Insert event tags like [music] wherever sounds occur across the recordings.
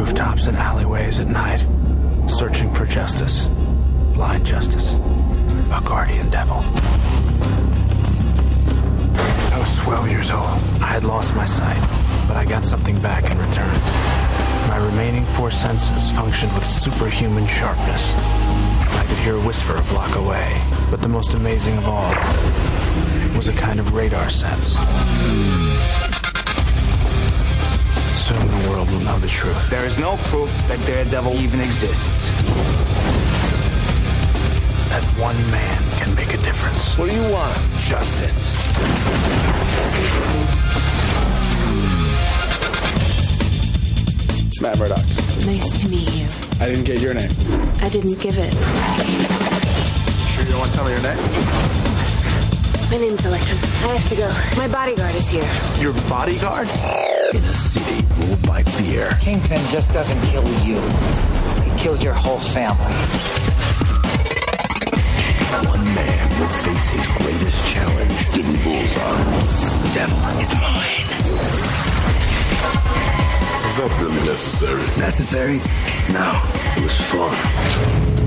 rooftops and alleyways at night, searching for justice. Blind justice. A guardian devil. I was 12 years old. I had lost my sight, but I got something back in return. My remaining four senses functioned with superhuman sharpness. I could hear a whisper a block away, but the most amazing of all was a kind of radar sense. Soon the world will know the truth. There is no proof that Daredevil even exists. That one man can make a difference. What do you want? Justice. Matt Murdock. Nice to meet you. I didn't get your name. I didn't give it. Sure you don't want to tell me your name? My name's Elektra. I have to go. My bodyguard is here. Your bodyguard? In a city ruled by fear, Kingpin just doesn't kill you. He killed your whole family. one man will face his greatest challenge. Give me bullseye. The devil is mine. Is that really necessary? Necessary? No. It was fun.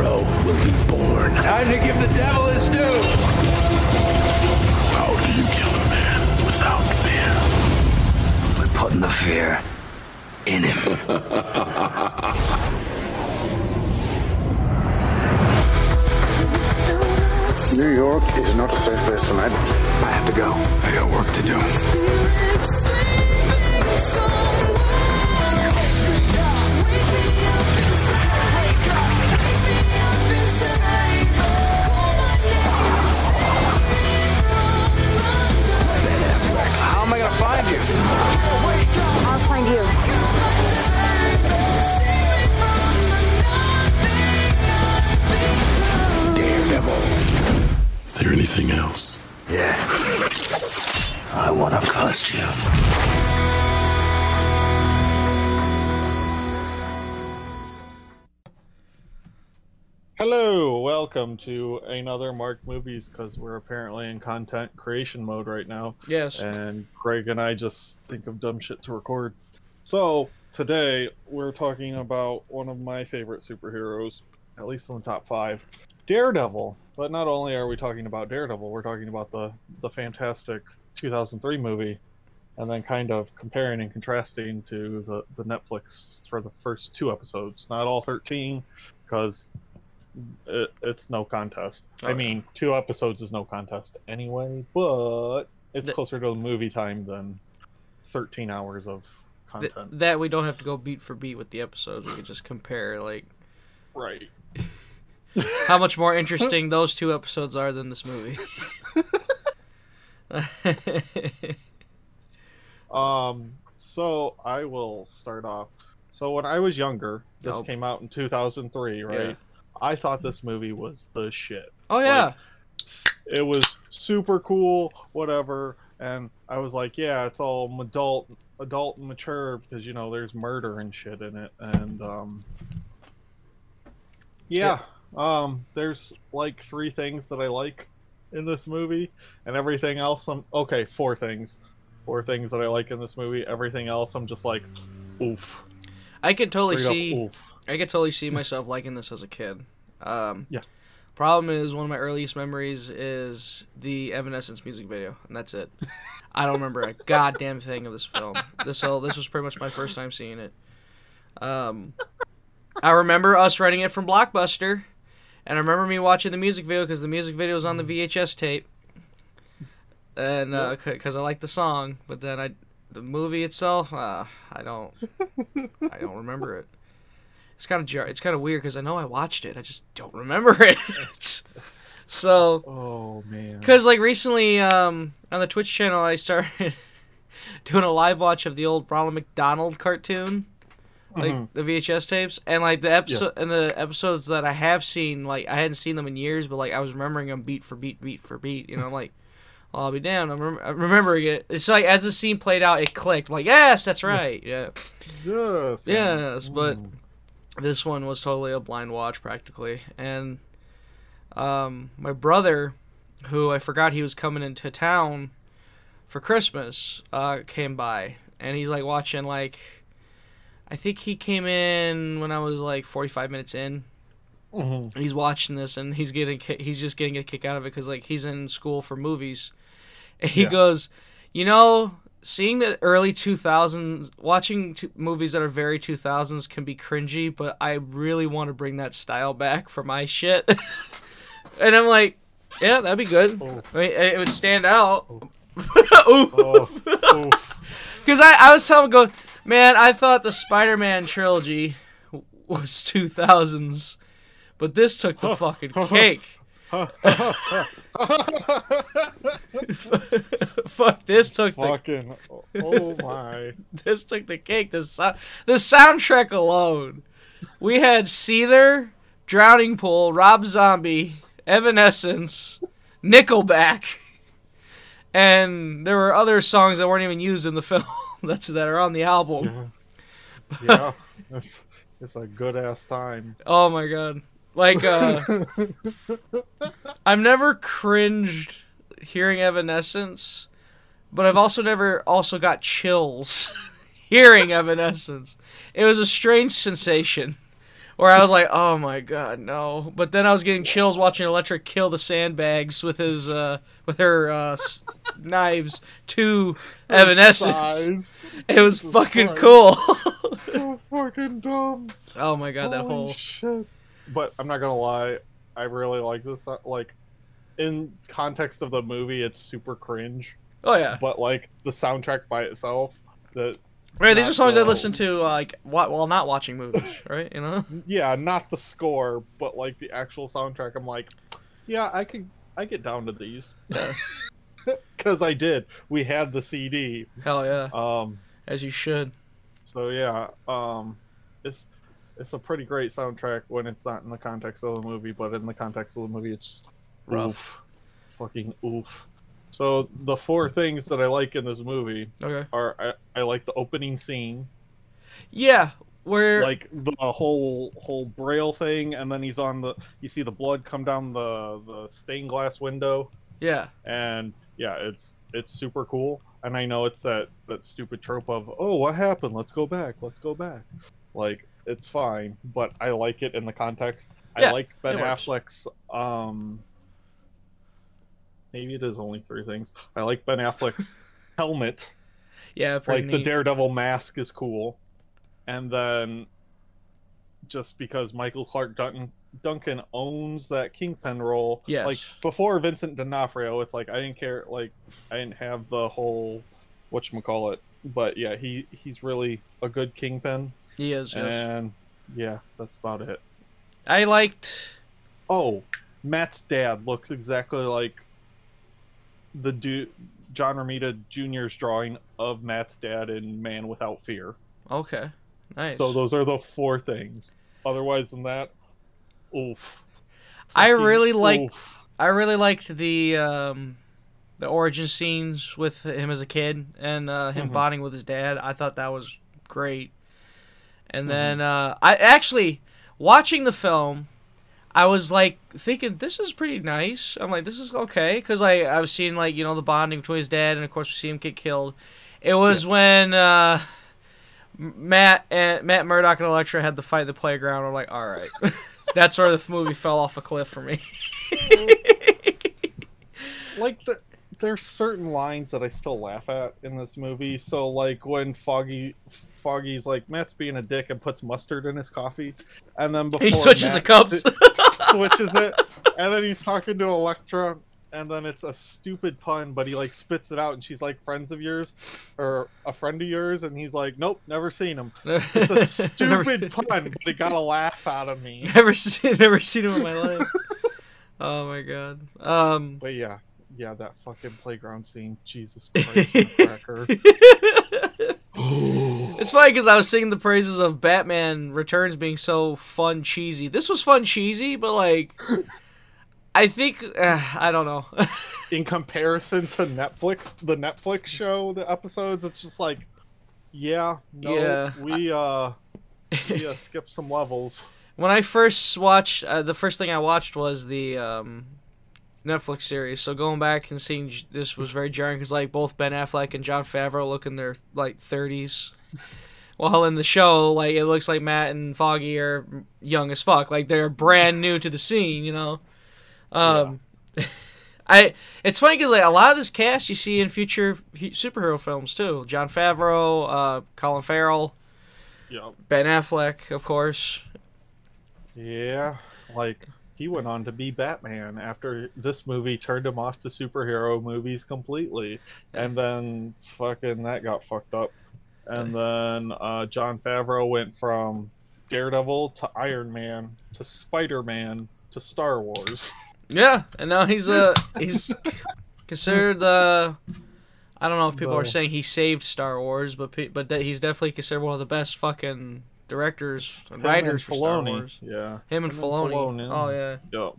And a new hero will be born. Time to give the devil his due. How do you kill a man without fear? We're putting the fear in him. New York is not a safe place tonight. I have to go. I got work to do. Welcome to another Mark Movies because we're apparently in content creation mode right now. Yes. And Greg and I just think of dumb shit to record. So, today we're talking about one of my favorite superheroes, at least in the top five Daredevil. But not only are we talking about Daredevil, we're talking about the, the fantastic 2003 movie and then kind of comparing and contrasting to the, the Netflix for the first two episodes. Not all 13, because it, it's no contest. I Okay. mean, two episodes is no contest anyway, but it's The- closer to movie time than 13 hours of Th- content. that we don't have to go beat for beat with the episodes. We can just compare like right. [laughs] how much more interesting [laughs] those two episodes are than this movie. [laughs] Um, so I will start off. So when I was younger, this Nope. came out in 2003, right? Yeah. I thought this movie was the shit. oh yeah, It was super cool, whatever. And I was like, yeah, it's all adult, adult and mature because you know there's murder and shit in it, and um, yeah, um, there's like three things that I like in this movie, and everything else, I'm okay. Four things, four things that I like in this movie. Everything else, I'm just like, oof. I could totally Straight up see. oof. I could totally see myself liking this as a kid. Um, Yeah. Problem is, one of my earliest memories is the Evanescence music video, and that's it. [laughs] I don't remember a goddamn thing of this film. This all this was pretty much my first time seeing it. Um, I remember us renting it from Blockbuster, and I remember me watching the music video because the music video was on the VHS tape, and because I like the song, but then I the movie itself, uh, I don't, I don't remember it. It's kind of jar- it's kind of weird because I know I watched it, I just don't remember [laughs] it. so, Oh man. because like recently um, on the Twitch channel, I started [laughs] doing a live watch of the old Ronald McDonald cartoon, like the VHS tapes, and like the episode and the episodes that I have seen, like I hadn't seen them in years, but like I was remembering them beat for beat, beat for beat. You know, I'm like. Well, I'll be damned. I'm, rem- I'm remembering it. It's like as the scene played out, it clicked. I'm like, yes, that's right. Yeah. Yes. Yes, but Mm. This one was totally a blind watch practically. And um, my brother, who I forgot he was coming into town for Christmas, uh, came by and he's like watching like, I think he came in when I was like 45 minutes in. He's watching this and he's getting he's just getting a kick out of it because like he's in school for movies. And he Yeah. goes, you know, seeing the early 2000s, watching t- movies that are very 2000s can be cringy, but I really want to bring that style back for my shit. [laughs] and I'm like, yeah, that'd be good. I mean, it would stand out. Oh, oof. [laughs] Because [laughs] I, I was telling him, go, man, I thought the Spider Man trilogy was 2000s, but this took the fucking cake. [laughs] Fuck, this took the Fucking. Oh my. [laughs] this took the cake. The so- the soundtrack alone. We had Seether, Drowning Pool, Rob Zombie, Evanescence, Nickelback, and there were other songs that weren't even used in the [laughs] film. That's that are on the album. Yeah. It's, it's a good ass time. Oh my god. Like uh [laughs] I've never cringed hearing Evanescence, but I've also never also got chills [laughs] hearing Evanescence. It was a strange sensation where I was like, "Oh my god, no." But then I was getting chills watching Elektra kill the sandbags with his uh with her uh s- knives to Evanescence. Size. It was fucking cool. [laughs] So fucking dumb. oh my god, that whole shit. But I'm not gonna lie, I really like this. uh, Like, in context of the movie, it's super cringe. Oh yeah. But like the soundtrack by itself, the Right, these are songs I listen to uh, like while not watching movies, [laughs] right? You know? yeah, not the score, but like the actual soundtrack. I'm like, yeah, I could, I get down to these Yeah. [laughs] because I did. We had the CD. Hell yeah. Um, As you should. so yeah, um, it's it's a pretty great soundtrack when it's not in the context of the movie, but in the context of the movie, it's Rough. oof, fucking oof. So the four things that I like in this movie Okay. are I, I like the opening scene, Yeah, where like the whole whole braille thing, and then he's on the you see the blood come down the the stained glass window, yeah, and yeah, it's it's super cool. And I know it's that that stupid trope of oh what happened? Let's go back. Let's go back. Like it's fine, but I like it in the context. Yeah, I like Ben. Affleck's um. Maybe it is only three things. I like Ben Affleck's [laughs] helmet yeah, like the. Daredevil mask is cool, and then just because Michael Clarke Duncan Duncan owns that Kingpin role, Yes. like before Vincent D'Onofrio, it's like I didn't care, like I didn't have the whole what you call it, but yeah, he he's really a good Kingpin, he is. Yes. and yeah, that's about it. I liked. Oh, Matt's dad looks exactly like the dude. John Romita Jr.'s drawing of Matt's dad in Man Without Fear. Okay, nice. So those are the four things. Otherwise than that, oof. I really liked. oof. I really liked the um, the origin scenes with him as a kid and uh, him Mhm. bonding with his dad. I thought that was great. And Mm-hmm. then uh, I actually watching the film, I was like thinking this is pretty nice. I'm like this is okay because I I was seeing like you know the bonding between his dad and of course we see him get killed. It was when uh, Matt and Matt Murdock and Elektra had the fight in the playground. I'm like all right, [laughs] that's where the movie fell off a cliff for me. [laughs] [laughs] Like the, there's certain lines that I still laugh at in this movie. So like when Foggy Foggy's like Matt's being a dick and puts mustard in his coffee, and then before He switches the cups. [laughs] switches it, and then he's talking to Elektra, and then it's a stupid pun, but he like spits it out, and she's like, "Friends of yours, or a friend of yours," and he's like, "Nope, never seen him." [laughs] It's a stupid pun, but it got a laugh out of me. [laughs] never seen never seen him in my life. oh my god. Um But yeah, yeah, that fucking playground scene, Jesus Christ, cracker. [laughs] [gasps] It's funny because I was singing the praises of Batman Returns being so fun cheesy. This was fun cheesy, but like, I think uh, I don't know. [laughs] In comparison to Netflix, the Netflix show, the episodes, it's just like, yeah, no, Yeah. we uh, we uh, [laughs] skipped some levels. when I first watched, uh, the first thing I watched was the um, Netflix series. So going back and seeing j- this was very jarring because like both Ben Affleck and Jon Favreau look in their like 30s. [laughs] While in the show, like it looks like Matt and Foggy are young as fuck, like they're brand new to the scene, you know. Um, [laughs] I it's funny because like a lot of this cast you see in future superhero films too. Jon Favreau, uh, Colin Farrell, Yeah. Ben Affleck, of course. Yeah, like he went on to be Batman after this movie turned him off to superhero movies completely, and then fucking that got fucked up, and then uh, Jon Favreau went from Daredevil to Iron Man to Spider Man to Star Wars. Yeah, and now he's uh [laughs] he's considered the. I don't know if people are saying he saved Star Wars, but pe- but that he's definitely considered one of the best fucking directors and Him writers and for Star Wars. Yeah, Him and Filoni. Filoni. Oh yeah. Yep.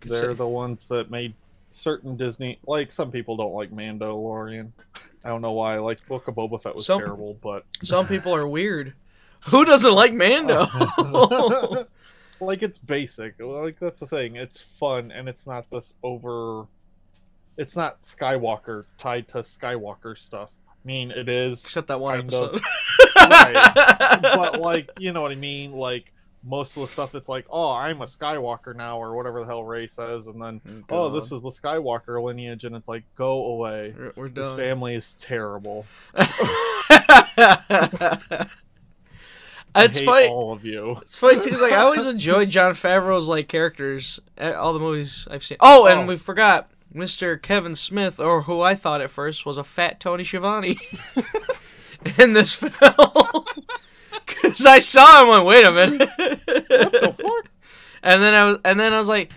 Could They're say- the ones that made certain Disney. Like some people don't like Mandalorian. I don't know why. Like Book of Boba Fett was Some- terrible, but Some people are weird. Who doesn't like Mando? [laughs] like it's basic. Like that's the thing. It's fun and it's not this over. It's not Skywalker tied to Skywalker stuff. I mean, it is, Except that one Kind of. [laughs] episode. right? [laughs] but like, you know what I mean. Like most of the stuff, it's like, oh, I'm a Skywalker now, or whatever the hell Rey says, and then, mm, oh, this is the Skywalker lineage, and it's like, go away. We're- We're This done. family is terrible. [laughs] it's I funny. all of you. It's funny too, because like I always enjoyed Jon Favreau's like characters, at all the movies I've seen. Oh, and Oh. we forgot Mr. Kevin Smith, or who I thought at first was a fat Tony Schiavone [laughs] [laughs] in this film. [laughs] Because I saw him, went, wait a minute. What the fuck? [laughs] And then I was, and then I was like,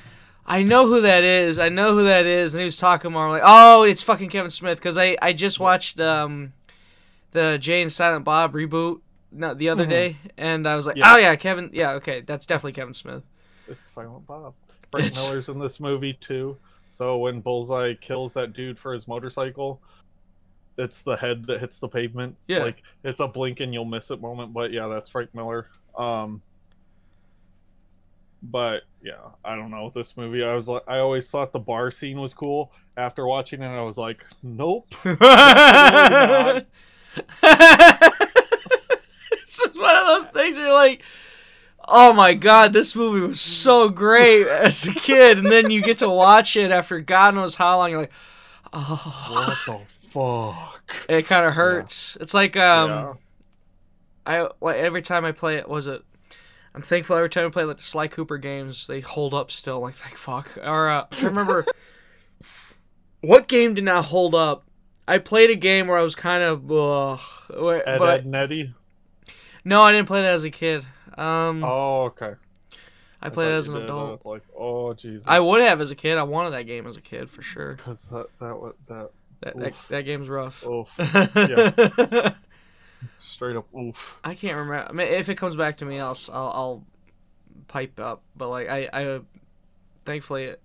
I know who that is. I know who that is. And he was talking more I'm like, oh, it's fucking Kevin Smith. Because I, I just watched um, the Jay and Silent Bob reboot no, the other day, and I was like, Yeah. oh yeah, Kevin. Yeah, okay, that's definitely Kevin Smith. It's Silent Bob. Frank It's- Miller's in this movie too. So when Bullseye kills that dude for his motorcycle, it's the head that hits the pavement. Yeah. Like it's a blink and you'll miss it moment, but yeah, that's Frank Miller. Um but yeah, I don't know this movie. I was like, I always thought the bar scene was cool. After watching it, I was like, nope. [laughs] it's just one of those things where you're like, oh my god, this movie was so great as a kid, and then you get to watch it after God knows how long. You're like, oh, What the fuck? it kind of hurts. It's like um, yeah. I like every time I play it, was it? I'm thankful every time I play like the Sly Cooper games, they hold up still. Like, thank fuck. Or uh, I remember [laughs] what game did not hold up. I played a game where I was kind of, ugh, Ed, but Ed, and Eddy. no, I didn't play that as a kid. Um, Oh, okay. I played it as an did. I adult. was like, oh Jesus. I would have as a kid. I wanted that game as a kid for sure. because that that that That that, that game's rough. oof [laughs] yeah straight up oof. I can't remember. I mean, if it comes back to me, I'll I'll, I'll pipe up. But like I, I thankfully it,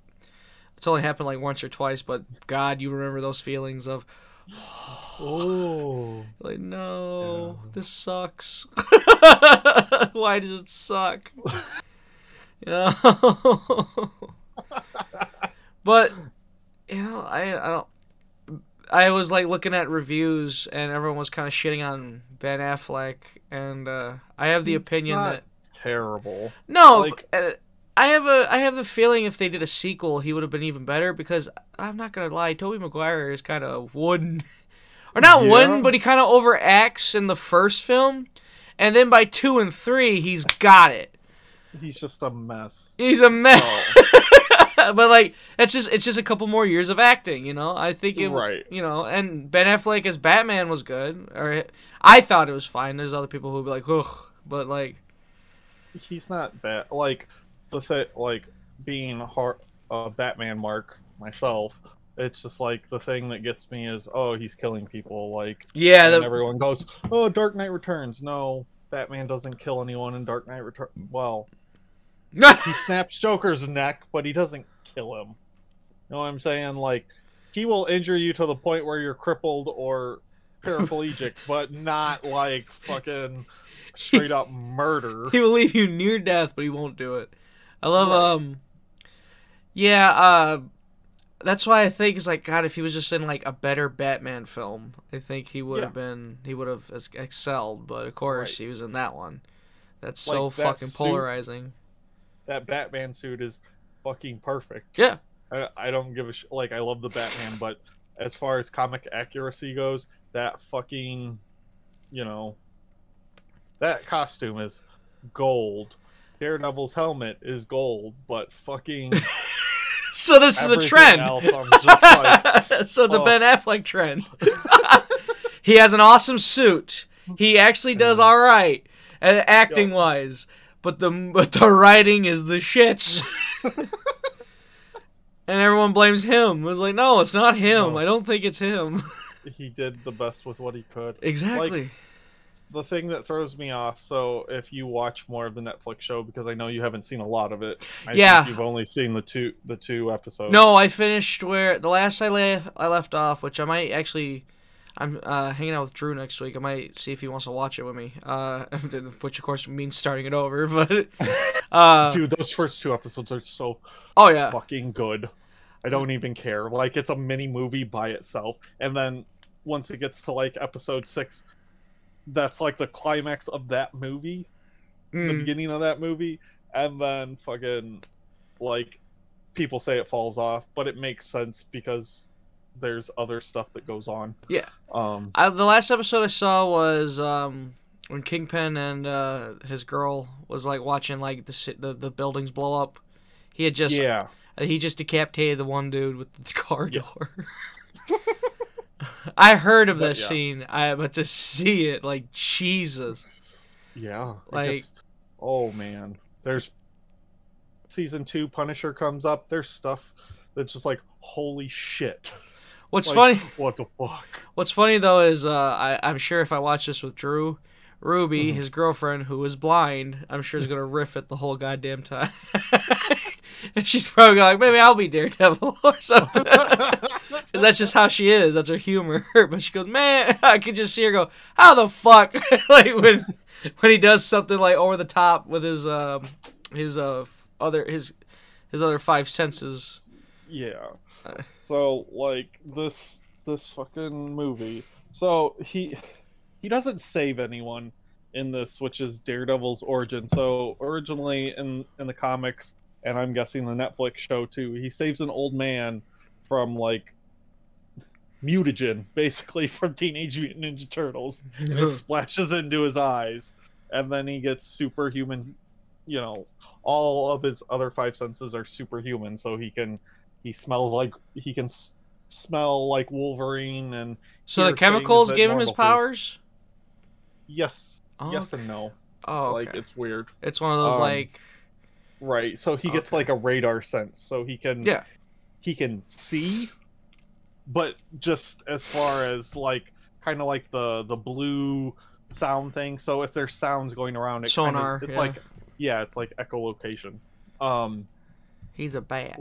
it's only happened like once or twice. But God, you remember those feelings of [sighs] Oh. like no, this sucks. [laughs] Why does it suck? [laughs] you know. but you know, I I don't. I was like looking at reviews, and everyone was kind of shitting on Ben Affleck, and uh, I have the opinion not that terrible. no, like- but, uh, I have a I have the feeling if they did a sequel, he would have been even better because I'm not gonna lie, Tobey Maguire is kind of wooden, or not Yeah. wooden, but he kind of overacts in the first film, and then by two and three, he's got it. He's just a mess. He's a mess. [laughs] [laughs] But like it's just it's just a couple more years of acting, you know. I think it, Right. you know, and Ben Affleck as Batman was good, or I thought it was fine. There's other people who would be like, ugh, but like, he's not bad. Like the thing, like being har uh, Batman mark myself. It's just like the thing that gets me is oh he's killing people like yeah, and the, everyone goes oh Dark Knight Returns no Batman doesn't kill anyone in Dark Knight Return well [laughs] he snaps Joker's neck, but he doesn't kill him. You know what I'm saying? Like, he will injure you to the point where you're crippled or paraplegic, [laughs] but not like fucking straight up murder. he will leave you near death, but he won't do it. I love Right. um. Yeah, uh, that's why I think it's like God. If he was just in like a better Batman film, I think he would have been he would have excelled. But of course, Right. he was in that one. That's so that fucking suit- polarizing. That Batman suit is fucking perfect. Yeah, I, I don't give a sh- like I love the Batman, but as far as comic accuracy goes, that fucking, you know, that costume is gold. Daredevil's helmet is gold, but fucking [laughs] so this is a trend. else, [laughs] like, so it's a oh. Ben Affleck trend. [laughs] he has an awesome suit. He actually does all right, uh, acting wise, but the but the writing is the shits. [laughs] and everyone blames him. It was like, no, it's not him. No. I don't think it's him. [laughs] he did the best with what he could. exactly. the thing that throws me off. So if you watch more of the Netflix show, because I know you haven't seen a lot of it, I Yeah. think you've only seen the two the two episodes. no, I finished where the last I left I left off, which I might actually. I'm uh, hanging out with Drew next week. I might see if he wants to watch it with me. Uh, [laughs] which of course means starting it over. But uh, dude, those first two episodes are so oh yeah, fucking good. I don't even care. Like it's a mini movie by itself, and then once it gets to like episode six, that's like the climax of that movie, the Mm. beginning of that movie, and then fucking like people say it falls off, but it makes sense because there's other stuff that goes on. Yeah. Um. I, the last episode I saw was um, when Kingpin and uh, his girl was like watching like the the, the buildings blow up. He had just yeah. he just decapitated the one dude with the [laughs] car door. [laughs] I heard of But this yeah. scene, I but to see it like Jesus. Yeah. Like- gets- oh man, there's season two. Punisher comes up. There's stuff that's just like holy shit. What's Like, funny? What the fuck? What's funny though is uh, I I'm sure if I watch this with Drew, Ruby, Mm-hmm. his girlfriend who is blind, I'm sure is gonna [laughs] riff it the whole goddamn time. and [laughs] she's probably going like, maybe I'll be Daredevil [laughs] or something. Because that's just how she is. That's her humor. But she goes, man, I could just see her go, how the fuck? like when when he does something like over the top with his um his uh other his his other five senses. Yeah. So like this this fucking movie. So he he doesn't save anyone in this, which is Daredevil's origin. So originally in in the comics, and I'm guessing the Netflix show too, he saves an old man from like mutagen, basically [laughs] from Teenage Mutant Ninja Turtles, and it [laughs] splashes into his eyes, and then he gets superhuman. You know, all of his other five senses are superhuman, so he can he smells like he can s- smell like Wolverine, and So the chemicals give him his powers? Yes, Oh, yes and no. Oh, Like okay. it's weird, It's one of those um, like right? So he gets Okay. like a radar sense, so he can yeah. he can see, but just as far as like kind of like the the blue sound thing. So if there's sounds going around, it Sonar, Kinda, it's yeah. like yeah, it's like echolocation. Um, He's a bat.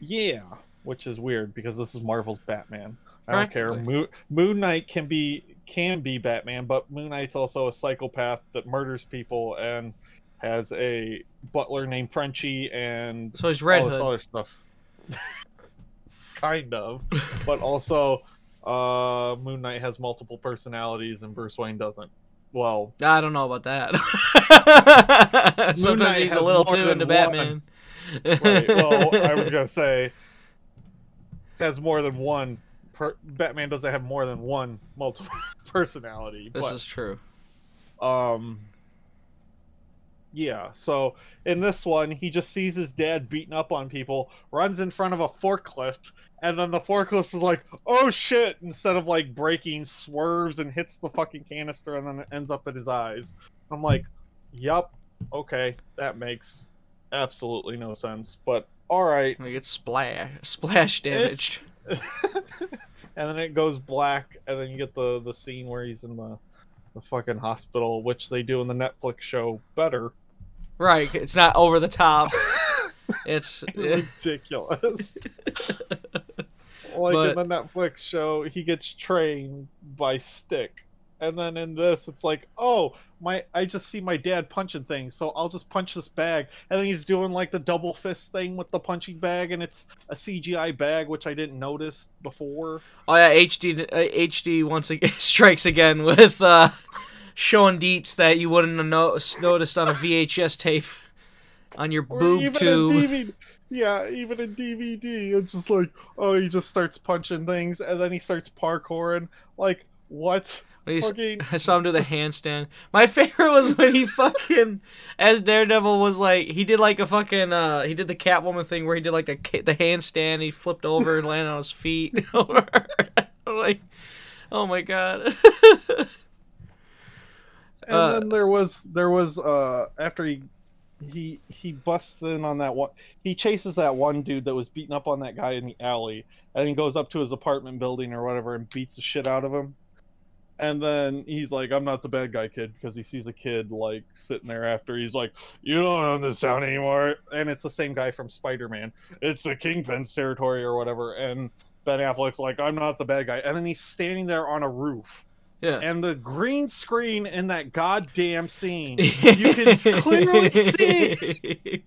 yeah, which is weird because this is Marvel's Batman. I don't care. Moon, Moon Knight can be can be Batman, but Moon Knight's also a psychopath that murders people and has a butler named Frenchie and So he's Red all this Hood. other stuff. [laughs] kind of, [laughs] but also uh, Moon Knight has multiple personalities and Bruce Wayne doesn't. Well, I don't know about that. Sometimes he's a little too into Batman. right. Well, I was [laughs] gonna say has more than one. Per- Batman doesn't have more than one multiple [laughs] personality. This but, is true. um, yeah. So in this one, he just sees his dad beating up on people, runs in front of a forklift, and then the forklift is like, "Oh shit!" Instead of like breaking, swerves and hits the fucking canister, and then it ends up in his eyes. I'm like, "Yup, okay, that makes absolutely no sense." But all right, Like it's splash splash damaged. [laughs] and then it goes black, and then you get the the scene where he's in the the fucking hospital, which they do in the Netflix show better. Right. It's not over the top. [laughs] it's [laughs] ridiculous. like But- in the Netflix show, he gets trained by Stick, And then in this, it's like, oh, my I just see my dad punching things, so I'll just punch this bag. And then he's doing like the double fist thing with the punching bag, and it's a CGI bag, which I didn't notice before. Oh yeah, HD uh, HD once again [laughs] strikes again with uh, showing deets that you wouldn't have no- noticed on a VHS tape on your Or boob tube. Yeah, even in DVD, it's just like, oh, he just starts punching things, and then he starts parkouring. Like, what? When he's- Fucking- [laughs] I saw him do the handstand. My [laughs] favorite was when he fucking, as Daredevil was like, he did like a fucking, uh, he did the Catwoman thing where he did like the the handstand. He flipped over and landed on his feet. [laughs] I'm like, oh my god. And Uh, then there was there was uh after he he he busts in on that one he chases that one dude that was beating up on that guy in the alley and he goes up to his apartment building or whatever and beats the shit out of him. And then he's like, I'm not the bad guy, kid, because he sees a kid like sitting there after he's like, You don't own this town anymore. And it's the same guy from Spider Man. It's the Kingpin's territory or whatever. And Ben Affleck's like, I'm not the bad guy. And then he's standing there on a roof yeah. and the green screen in that goddamn scene you can [laughs] clearly see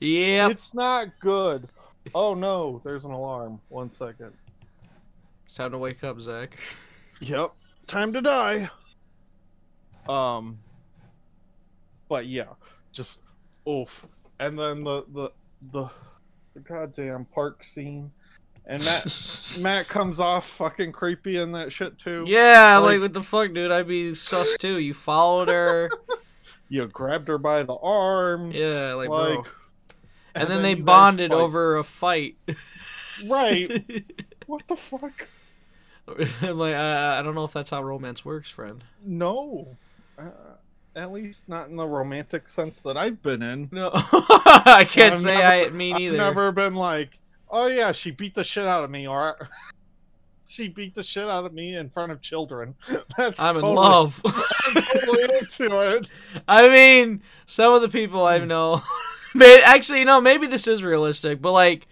Yeah. it's not good oh no there's an alarm one second It's time to wake up, Zach. [laughs] yep time to die um but yeah just oof and then the the the, the goddamn park scene and Matt [laughs] Matt comes off fucking creepy in that shit too. Yeah, like, Like- what the fuck, dude? I'd be sus too. You followed her. [laughs] You grabbed her by the arm. Yeah, like, like, bro. And, then, you they bonded over a fight. Right. [laughs] what the fuck? [laughs] I'm like, I, I don't know if that's how romance works, friend. No. Uh, at least not in the romantic sense that I've been in. No, [laughs] I can't I've say never- I me I've neither. never been like, oh yeah, she beat the shit out of me, or [laughs] she beat the shit out of me in front of children. That's I'm in love. I'm totally into it. I mean, some of the people I know. Actually, no, maybe this is realistic, but like,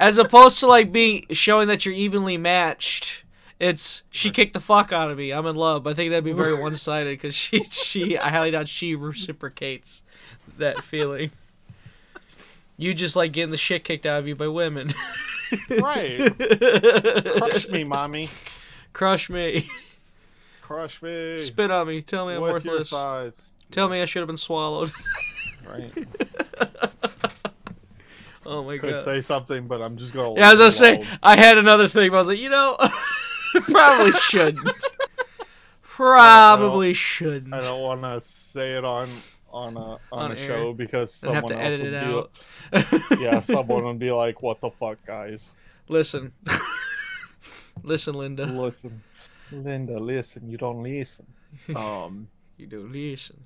as opposed to like being showing that you're evenly matched, it's she kicked the fuck out of me. I'm in love. I think that'd be very [laughs] one sided because she she I highly doubt she reciprocates that feeling. You just like getting the shit kicked out of you by women. Right. Crush me, mommy. Crush me. Crush me. Spit on me. Tell me I'm with worthless. Tell me I should have been swallowed. Right. [laughs] oh my Could god. say something, but I'm just gonna. Yeah, I was gonna say. I had another thing, but I was like, you know, [laughs] probably [laughs] shouldn't. Probably shouldn't. I don't want to say it on on a on, On a air. show because someone else would it be like- yeah, [laughs] someone would be like, "What the fuck, guys? Listen, listen, Linda. Listen, Linda, listen. You don't listen." Um, You don't listen.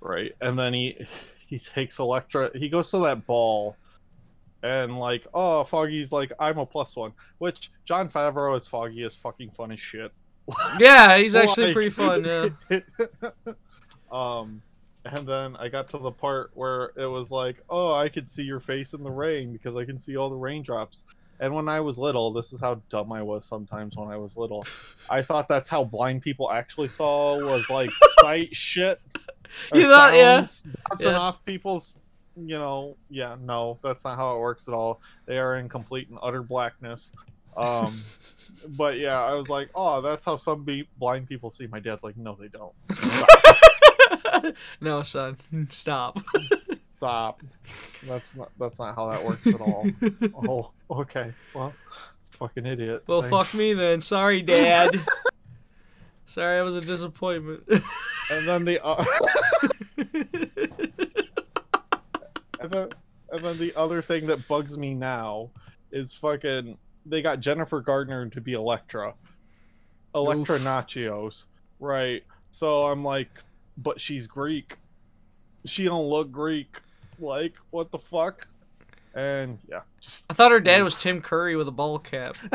right, and then he he takes Elektra. He goes to that ball, and like, oh, Foggy's like, "I'm a one," which Jon Favreau as Foggy is fucking fun as shit. [laughs] Yeah, he's actually Like- pretty fun. Yeah. [laughs] um, and then I got to the part where it was like, "Oh, I could see your face in the rain because I can see all the raindrops." And when I was little, this is how dumb I was sometimes when I was little. I thought that's how blind people actually saw was like [laughs] sight shit. You thought- yeah. bouncing Yeah. off people's, you know, yeah, no, that's not how it works at all. They are in complete and utter blackness. Um, [laughs] but yeah, I was like, oh, that's how some be- blind people see. My dad's like, no, they don't. [laughs] no, son, stop. Stop. That's not. That's not how that works at all. [laughs] oh, okay. Well, fucking idiot. Well, Thanks. fuck me then. Sorry, Dad. Sorry, I was a disappointment. And then the. Uh, and then, and then the other thing that bugs me now is fucking. They got Jennifer Garner to be Elektra. Elektra Oof. Natchios, right? So I'm like, but she's Greek. She don't look Greek. Like, what the fuck? And yeah, just I thought her dad was Tim Curry with a ball cap. [laughs]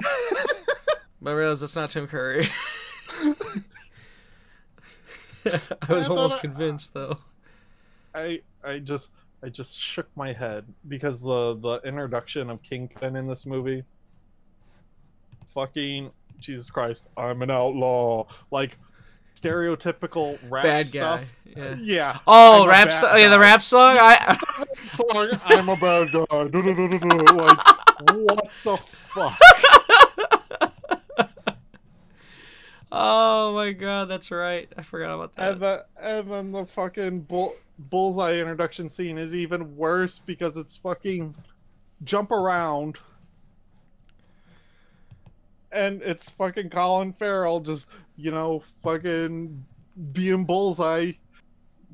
but I realized that's not Tim Curry. [laughs] [laughs] I was but almost I- convinced though. I I just I just shook my head because the the introduction of Kingpin in this movie fucking Jesus Christ, I'm an outlaw. Like stereotypical rap Bad guy. stuff. Yeah. Yeah. Oh, I'm rap song. Yeah, the rap song. I. [laughs] song. I'm a bad guy. [laughs] Like, what the fuck? Oh my god, that's right. I forgot about that. And the and then the fucking bull, bullseye introduction scene is even worse because it's fucking jump around. And it's fucking Colin Farrell just, you know, fucking being bullseye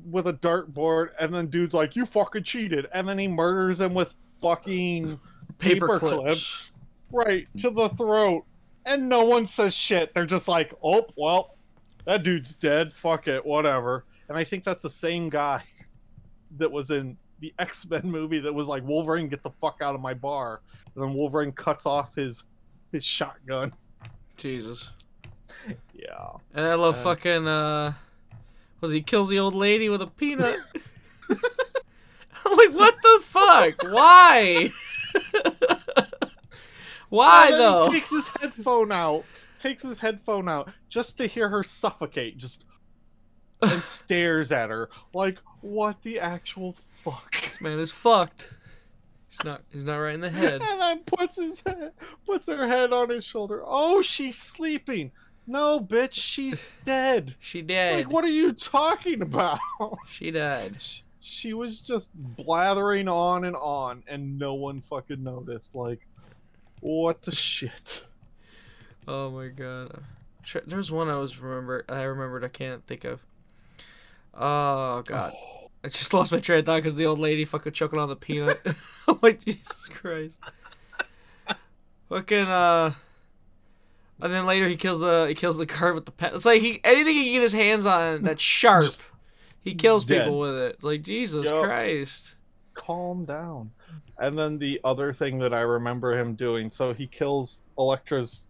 with a dartboard, and then dude's like, You fucking cheated. And then he murders him with fucking Paper paper clips. clips right to the throat. And no one says shit. They're just like, Oh, well, that dude's dead. Fuck it, whatever. And I think that's the same guy [laughs] that was in the X Men movie that was like, Wolverine, get the fuck out of my bar. And then Wolverine cuts off his his shotgun. Jesus. Yeah. And I love Uh, fucking. uh Was he kills the old lady with a peanut? [laughs] [laughs] I'm like, what the fuck? Why? Why though? He takes his headphone out. Takes his headphone out just to hear her suffocate. Just and [laughs] stares at her like, what the actual fuck? This man is fucked. He's not. He's not right in the head. and then puts his head, puts her head on his shoulder. Oh, she's sleeping. No, bitch, she's [laughs] dead. She dead. Like, what are you talking about? She died. She, she was just blathering on and on, and no one fucking noticed. Like, what the shit? Oh my god. There's one I was remember. I remembered. I can't think of. Oh god. [sighs] I just lost my train of thought because the old lady fucking choking on the peanut. [laughs] I'm like, [laughs] Jesus Christ. Fucking uh. And then later he kills the he kills the guard with the pen. It's like he anything he can get his hands on [laughs] that's sharp, he kills dead. people with it. It's like Jesus Yup. Christ. calm down. And then the other thing that I remember him doing, so he kills Elektra's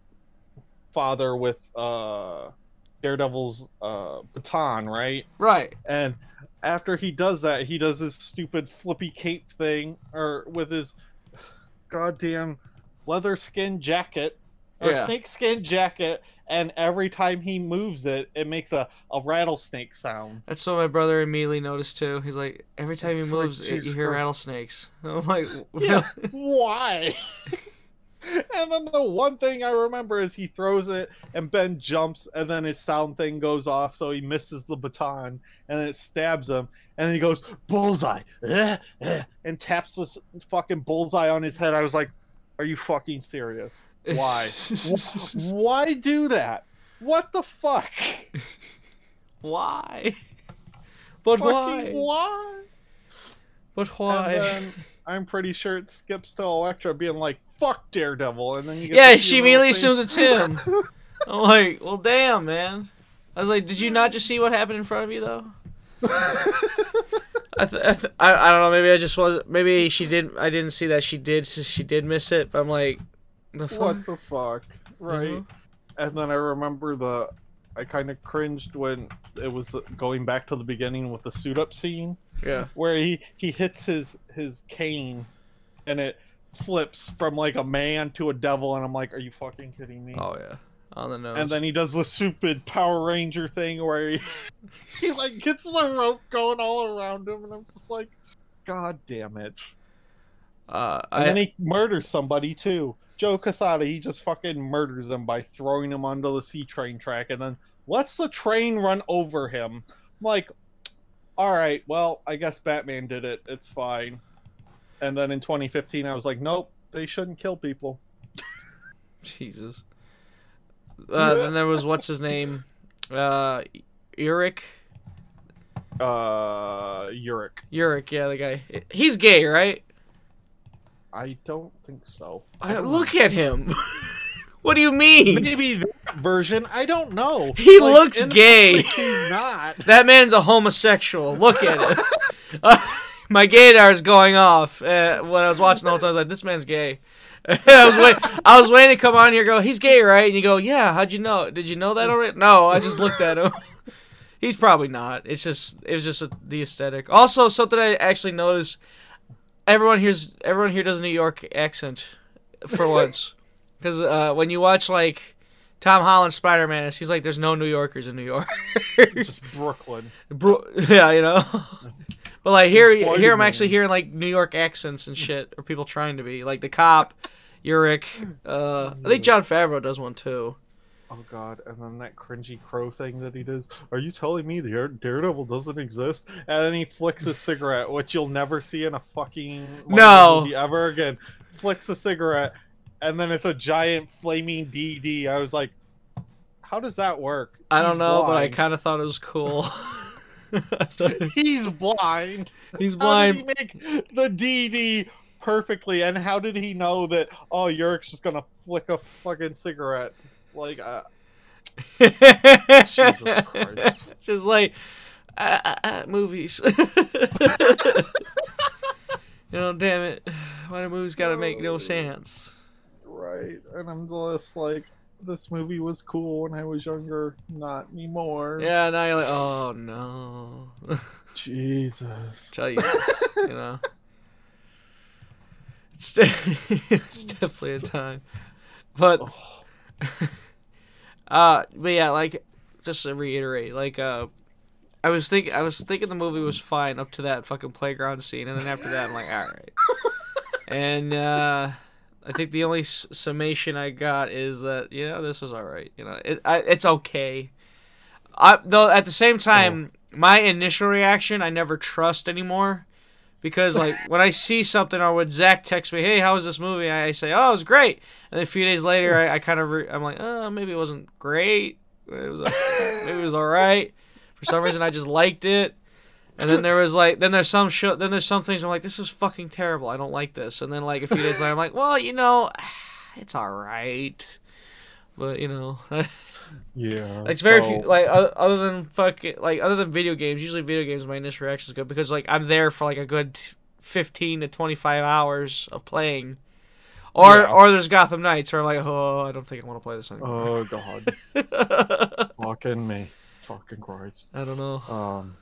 father with uh Daredevil's uh baton, right? Right. And after he does that, he does his stupid flippy cape thing or with his goddamn leather skin jacket or Yeah. snake skin jacket and every time he moves it, it makes a, a rattlesnake sound. That's what my brother immediately noticed too. He's like, every time he It's like, moves, it, you hear rattlesnakes. [laughs] I'm like, Yeah, why? [laughs] and then the one thing I remember is he throws it and Ben jumps and then his sound thing goes off so he misses the baton and then it stabs him and then he goes bullseye eh, [laughs] eh, and taps this fucking bullseye on his head. I was like, are you fucking serious? Why? [laughs] Why do that? What the fuck? why? But why? Why? But why? Then I'm pretty sure it skips to Elektra being like, "Fuck Daredevil," and then you get yeah, she immediately assumes it's him. [laughs] I'm like, well, damn, man. I was like, did you not just see what happened in front of you, though? [laughs] I, th- I, th- I I don't know. Maybe I just was. Maybe she didn't. I didn't see that she did. So she did miss it. But I'm like, the fuck. What the fuck, right? Mhm. And then I remember the, I kind of cringed when it was going back to the beginning with the suit up scene Yeah. where he he hits his his cane, and it flips from like a man to a devil, and I'm like, are you fucking kidding me? Oh yeah. On the nose. And then he does the stupid Power Ranger thing where he, [laughs] he like gets the rope going all around him, and I'm just like, God damn it! uh, And I, then he murders somebody too. Joe Quesada, he just fucking murders them by throwing him onto the C train track, and then lets the train run over him. I'm like, all right, well, I guess Batman did it. It's fine. And then in 2015, I was like, nope, they shouldn't kill people. Jesus. Uh, then there was what's his name, uh, Eric. Uh, Urich. Urich, yeah, the guy. He's gay, right? I don't think so. I, look at him. [laughs] what do you mean? Maybe that version. I don't know. He looks gay. He's not. [laughs] That man's a homosexual. Look at it. [laughs] Uh, my gaydar is going off. Uh, when I was watching the whole time, I was like, "This man's gay." I was wait, I was waiting to come on here. Go, he's gay, right? And you go, "Yeah." How'd you know? Did you know that already? No, I just looked at him. he's probably not. It's just it was just a, the aesthetic. Also, something I actually noticed. Everyone here's everyone here does a New York accent for [laughs] once, because uh, when you watch like Tom Holland Spider Man it seems like, there's no New Yorkers in New York. Just [laughs] Brooklyn. Bro, yeah, you know. [laughs] but like here, here I'm actually hearing like New York accents and shit, or people trying to be like the cop, Urich. Uh, I think Jon Favreau does one too. Oh god, and then that cringy crow thing that he does. Are you telling me the Dare- Daredevil doesn't exist? And then he flicks a cigarette, which you'll never see in a fucking Marvel No. movie ever again. Flicks a cigarette, and then it's a giant flaming DD. I was like, how does that work? I don't He's know, but I kind of thought it was cool. [laughs] He's blind. He's blind. How did he make the DD perfectly? And how did he know that? Oh, Urich's just gonna flick a fucking cigarette. Like, uh, [laughs] Jesus Christ. [laughs] Just like uh, uh, uh, movies. [laughs] you know, damn it. Why do movies gotta make no sense? Right, and I'm just like, this movie was cool when I was younger, not anymore. Yeah, now you're like, oh no. Jesus. Jesus, you know. It's, it's definitely a time. But uh but yeah, like just to reiterate, like uh I was think I was thinking the movie was fine up to that fucking playground scene and then after that I'm like, all right. [laughs] and uh I think the only s- summation I got is that you know this was all right. You know, it I, it's okay. I though at the same time, my initial reaction I never trust anymore because like when I see something or when Zach texts me, "Hey, how was this movie?" I say, "Oh, it was great," and a few days later, I, I kind of re- I'm like, "Oh, maybe it wasn't great. It was maybe it was all right." For some reason, I just liked it. And then there was like, then there's some show, then there's some things I'm like, this is fucking terrible. I don't like this. And then like a few days later, I'm like, well, you know, [sighs] it's all right. But you know, [laughs] Yeah. it's very so- few. Like other than fucking like other than video games, usually video games, my initial reaction is good because like I'm there for like a good fifteen to twenty five hours of playing. Or Yeah. or there's Gotham Knights where I'm like, oh, I don't think I want to play this anymore. Oh [laughs] god. [laughs] Fucking me. Fucking Christ. I don't know. Um.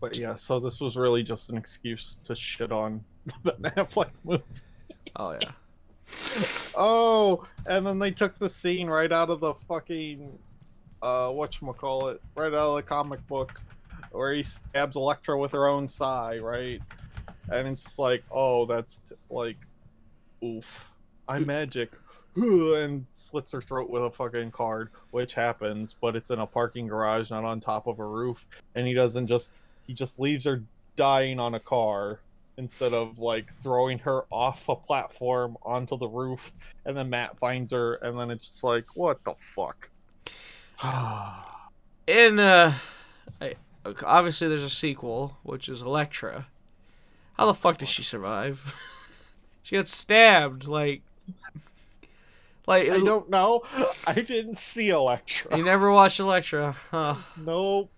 But yeah, so this was really just an excuse to shit on the Ben Affleck movie. Oh yeah. [laughs] Oh, and then they took the scene right out of the fucking uh whatchamacallit, right out of the comic book where he stabs Elektra with her own sai, right? And it's like, oh, that's t- like oof. I'm magic. [sighs] And slits her throat with a fucking card, which happens, but it's in a parking garage, not on top of a roof. And he doesn't just he just leaves her dying on a car instead of like throwing her off a platform onto the roof and then Matt finds her and then it's just like what the fuck [sighs] in uh I, obviously there's a sequel which is Elektra. How the fuck did she survive? [laughs] she got stabbed like like I don't know [laughs] I didn't see Elektra you never watched Elektra. Huh. nope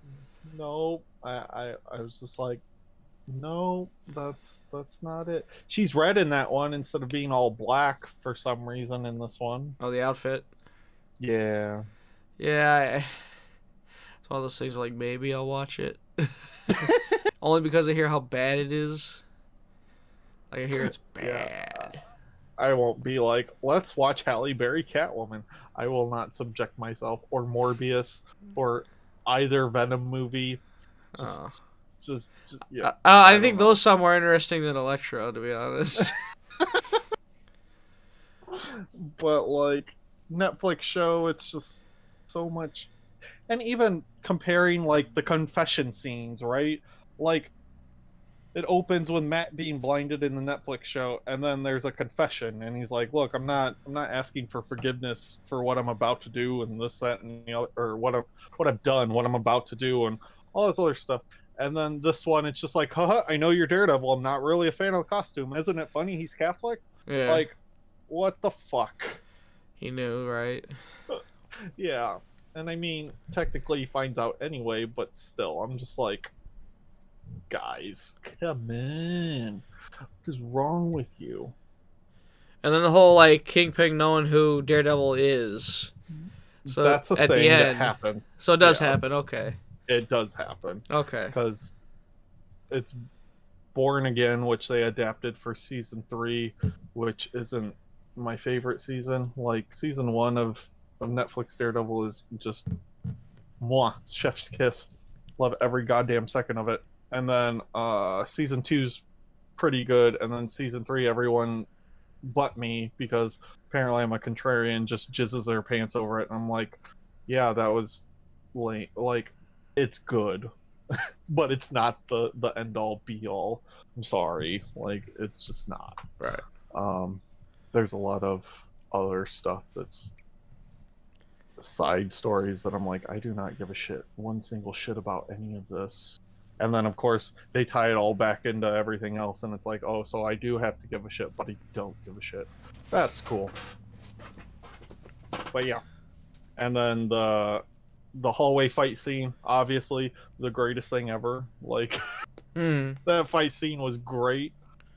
nope I, I I was just like no that's that's not it she's red in that one instead of being all black for some reason in this one Oh, the outfit. yeah Yeah, I, it's one of those things where, like maybe I'll watch it. [laughs] Only because I hear how bad it is. Like I hear it's [laughs] bad. Yeah. I won't be like, let's watch Halle Berry Catwoman. I will not subject myself or Morbius or either Venom movie. Just, Oh. Just, just- yeah. Uh, I, don't think know. those sound more interesting than Elektra, to be honest. [laughs] But like Netflix show, it's just so much. And even comparing like the confession scenes, right? Like it opens with Matt being blinded in the Netflix show, and then there's a confession, and he's like, "Look, I'm not, I'm not asking for forgiveness for what I'm about to do, and this, that, and the other, or what I've, what I've done, what I'm about to do, and all this other stuff." And then this one, it's just like, "Haha, I know you're Daredevil. I'm not really a fan of the costume. Isn't it funny? He's Catholic. yeah, Like, what the fuck?" he knew, right? [laughs] Yeah, and I mean, technically he finds out anyway, but still, I'm just like, guys, come on, what is wrong with you? And then the whole like Kingpin knowing who Daredevil is. Mm-hmm. So That's a at thing the that end, happens. so it does Yeah. happen. Okay, It does happen okay. because it's Born Again, which they adapted for season three, which isn't my favorite season. Like season one of, of Netflix Daredevil is just moi, chef's kiss. Love every goddamn second of it. And then uh season two's pretty good, and then season three everyone but me because apparently I'm a contrarian just jizzes their pants over it and I'm like, yeah, that was late like it's good. [laughs] but it's not the the end all be all. I'm sorry. Like it's just not. Right. Um there's a lot of other stuff that's side stories that I'm like, I do not give a shit one single shit about any of this. And then of course they tie it all back into everything else, and it's like, oh, so I do have to give a shit, but I don't give a shit. That's cool. But yeah, and then the the hallway fight scene, obviously the greatest thing ever. Like [laughs] Hmm. that fight scene was great.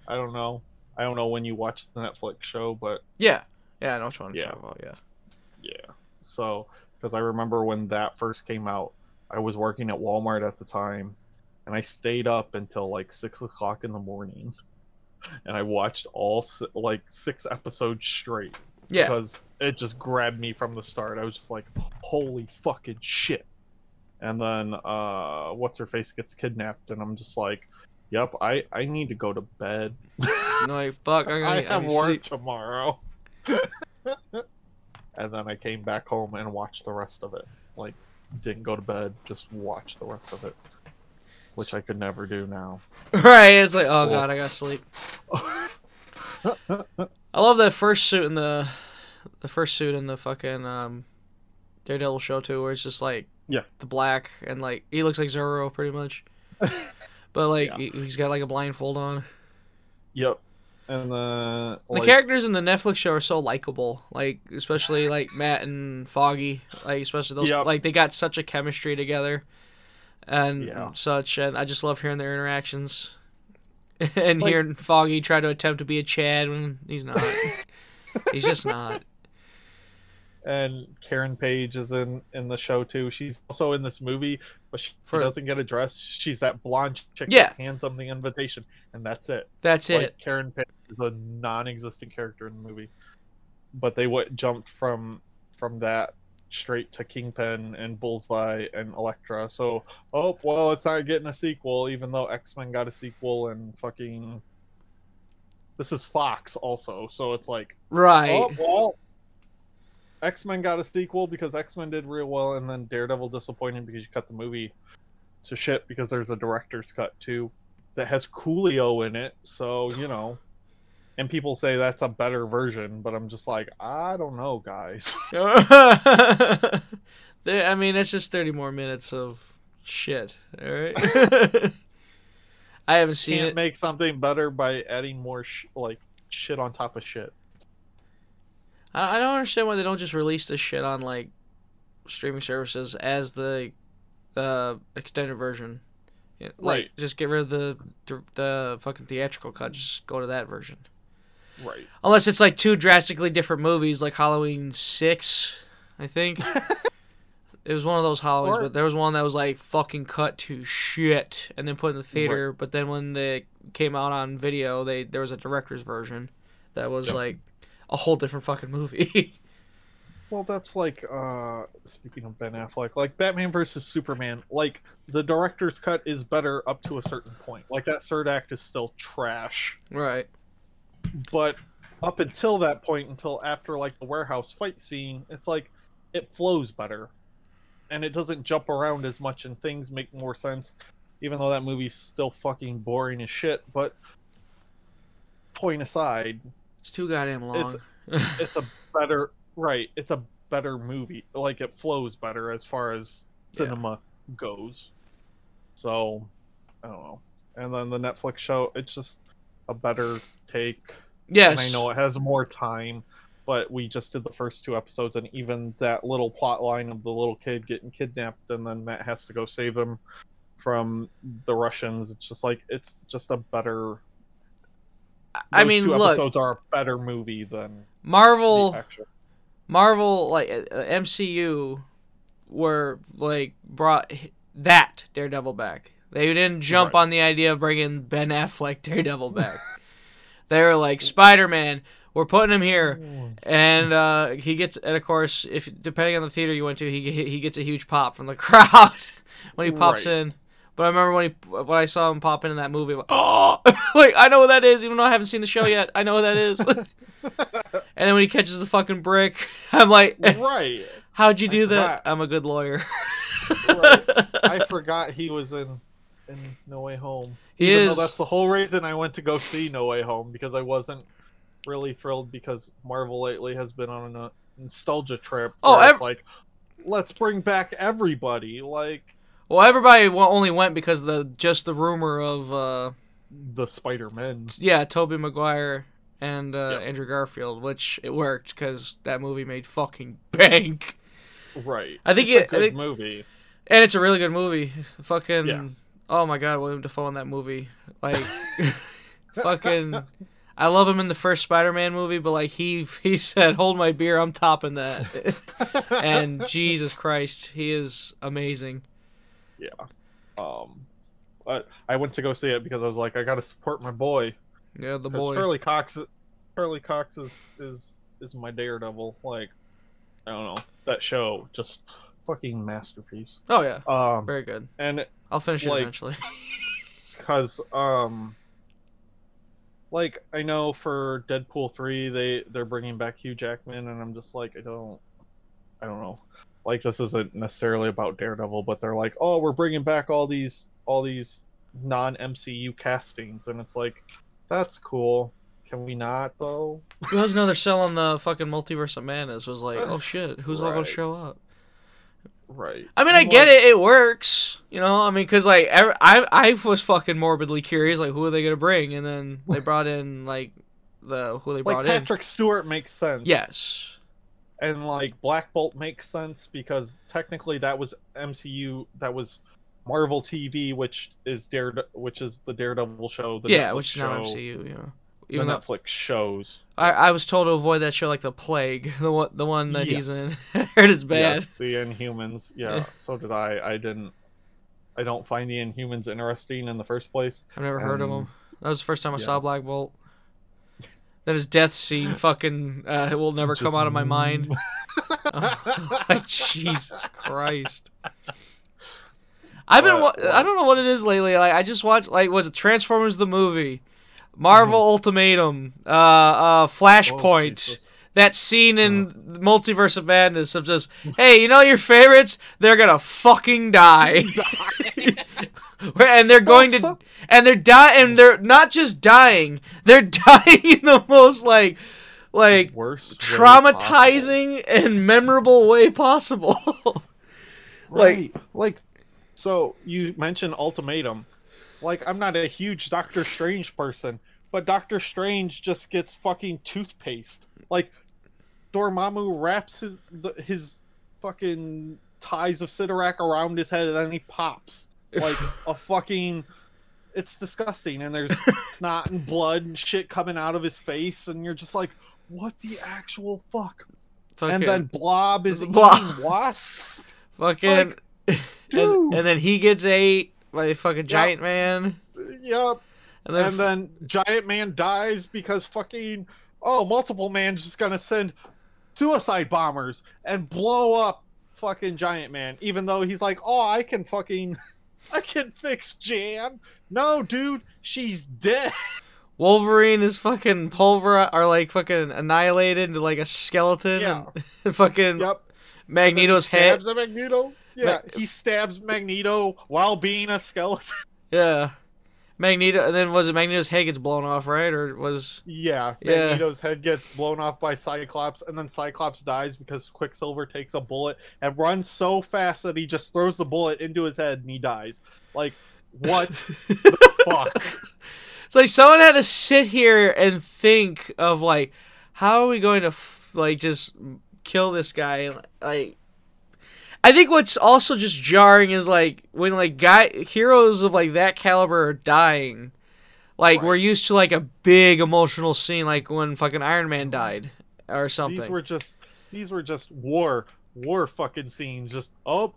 I don't know. I don't know when you watched the Netflix show, but Yeah. Yeah, I know which one Yeah. about. Yeah. yeah. So, because I remember when that first came out, I was working at Walmart at the time, and I stayed up until like six o'clock in the morning, [laughs] and I watched all like six episodes straight Yeah. because it just grabbed me from the start. I was just like, "Holy fucking shit!" And then, uh, what's her face gets kidnapped, and I'm just like, "Yep, I I need to go to bed. [laughs] No, like fuck. I, I I, have work sleep. tomorrow." [laughs] and then I came back home and watched the rest of it. Like, didn't go to bed, just watched the rest of it, which I could never do now. [laughs] Right. It's like, oh Cool. god, I gotta sleep. I love that first suit in the, the first suit in the fucking um, Daredevil show too, where it's just like Yeah. the black and like he looks like Zorro pretty much, [laughs] but like Yeah. he, he's got like a blindfold on. Yep. And uh, The characters in the Netflix show are so likable, like especially like Matt and Foggy, like especially those Yep. like they got such a chemistry together, and Yeah. such, and I just love hearing their interactions, [laughs] and Like- hearing Foggy try to attempt to be a Chad when he's not. [laughs] he's just not. and Karen Page is in in the show too. She's also in this movie, but she For- doesn't get addressed. She's that blonde chick Yeah. that hands them the invitation, and that's it. That's like it. Karen Page is a non-existent character in the movie, but they went jumped from from that straight to Kingpin and Bullseye and Elektra. So, oh well, it's not getting a sequel, even though X Men got a sequel and fucking. This is Fox also, so it's like, Right. oh well. X Men got a sequel because X Men did real well, and then Daredevil disappointed because you cut the movie to shit because there's a director's cut too that has Coolio in it. So you know, and people say that's a better version, but I'm just like, I don't know, guys. [laughs] [laughs] There- I mean, it's just thirty more minutes of shit. All right. [laughs] I haven't seen Can't it. make something better by adding more sh- like shit on top of shit. I I don't understand why they don't just release this shit on like streaming services as the uh, extended version. Like, Right. Just get rid of the the fucking theatrical cut. Just go to that version. Right. Unless it's like two drastically different movies, like Halloween Six, I think. [laughs] it was one of those Halloweens, Or- but there was one that was like fucking cut to shit and then put in the theater. But then when they came out on video, they there was a director's version that was Yep. like a whole different fucking movie. [laughs] Well, that's like uh speaking of Ben Affleck, like Batman versus Superman, like the director's cut is better up to a certain point. Like that third act is still trash. right. But up until that point, until after like the warehouse fight scene, it's like it flows better. And it doesn't jump around as much and things make more sense. Even though that movie's still fucking boring as shit, but point aside, It's too goddamn long. it's a [laughs] better right it's a better movie like it flows better as far as Yeah. cinema goes so i don't know and then the netflix show it's just a better take yes. and i know it has more time but we just did the first two episodes and even that little plot line of the little kid getting kidnapped and then matt has to go save him from the russians it's just like it's just a better I mean, two look, episodes are a better movie than Marvel. Marvel like uh, uh, MCU were like brought that Daredevil back. They didn't jump Right. on the idea of bringing Ben Affleck [laughs] Daredevil back. they were like Spider-Man. we're putting him here, and uh, he gets, and of course, if depending on the theater you went to, he he gets a huge pop from the [laughs] crowd when he pops Right. in. But I remember when he when I saw him pop in in that movie, I'm like, oh, [laughs] like I know what that is, even though I haven't seen the show yet. I know what that is. and then when he catches the fucking brick, I'm like, right. how'd you do that? forgot. I'm a good lawyer. right. I forgot he was in in No Way Home. He Even is. though that's the whole reason I went to go see No Way Home because I wasn't really thrilled because Marvel lately has been on a nostalgia trip. Oh, where it's like let's bring back everybody, like Well, everybody only went because the just the rumor of uh, the Spider Men. yeah, Tobey Maguire and uh, Yep. Andrew Garfield, which it worked because that movie made fucking [laughs] bank, Right. I think it's it- a good think- movie. and it's a really good movie. Fucking Yeah. Oh my god, William Dafoe in that movie, like [laughs] fucking. I love him in the first Spider-Man movie, but like he [laughs] he said, "Hold my beer, I'm topping that." [laughs] and Jesus Christ, he is amazing. Yeah. Um, but I went to go see it because I was like, I got to support my boy. Yeah, the boy. Charlie Cox, Charlie Cox is is is my Daredevil. Like, I don't know that show, just fucking masterpiece. Oh yeah, Um, very good. and I'll finish it eventually. [laughs] because um, like I know for Deadpool three, they they're bringing back Hugh Jackman, and I'm just like, I don't, I don't know. Like this isn't necessarily about Daredevil, but they're like, oh, we're bringing back all these all these non MCU castings, and it's like, that's cool. Can we not though? You guys know they're selling the fucking multiverse of madness. Was like, [laughs] oh shit, who's all gonna show up? Right. I mean, I get it. It works. You know, I mean, because like ev- I, I was fucking morbidly curious, like who are they gonna bring, and then they [laughs] brought in like the who they Like brought in. Patrick Stewart makes sense. Yes. and like Black Bolt makes sense because technically that was MCU, that was Marvel TV, which is Dare, which is the Daredevil show. The yeah, Netflix which is not show, MCU. You know, The though Netflix shows. I, I was told to avoid that show like the plague, [laughs] the one the one that he's in. [laughs] Heard it's bad. Yes, the Inhumans. Yeah, Yeah. so did I. I didn't. I don't find the Inhumans interesting in the first place. I've never heard of them. That was the first time I yeah. saw Black Bolt. That his death scene, fucking, uh, it will never come out of my mind. [laughs] like, Jesus Christ. I've been. But, Wa- I don't know what it is lately. Like, I just watched. Like, was it Transformers the movie, Marvel Ultimatum, uh, uh, Flashpoint. Jesus. that scene in Multiverse of Madness of just, hey, you know your favorites? They're gonna fucking die. [laughs] [laughs] and they're going to, and they're dying, and they're not just dying, they're [laughs] dying in the most like, like Worst. traumatizing and memorable way possible. like, Right. like so you mentioned ultimatum like i'm not a huge doctor strange person but doctor strange just gets fucking toothpaste. Like dormammu wraps his the, his fucking ties of Cyttorak around his head and then he pops like [laughs] a fucking it's disgusting and there's [laughs] snot and blood and shit coming out of his face and you're just like what the actual fuck? Fucking, and then blob is Blob. eating wasp [laughs] fucking, like, and, and then he gets ate by a fucking giant man. Yep. And then, And then Giant Man dies because fucking oh, multiple man's just gonna send suicide bombers and blow up fucking Giant Man, even though he's like, oh, I can fucking, [laughs] I can fix Jan. No, dude, she's dead. Wolverine is fucking pulverized or like fucking annihilated into like a skeleton Yeah. and [laughs] fucking Yep. Magneto's he head. Magneto. Yeah, he stabs Magneto while being a skeleton. [laughs] Yeah. Magneto and then was it Magneto's head gets blown off, right? Or was Yeah, Yeah. Magneto's head gets blown off by Cyclops, and then Cyclops dies because Quicksilver takes a bullet and runs so fast that he just throws the bullet into his head and he dies. Like, [laughs] what the fuck? [laughs] It's like someone had to sit here and think of like how are we going to f- like just kill this guy like I think what's also just jarring is like when like guy heroes of like that caliber are dying. Like we're used to like a big emotional scene like when fucking Iron Man died or something. These were just these were just war war fucking scenes. Just oh,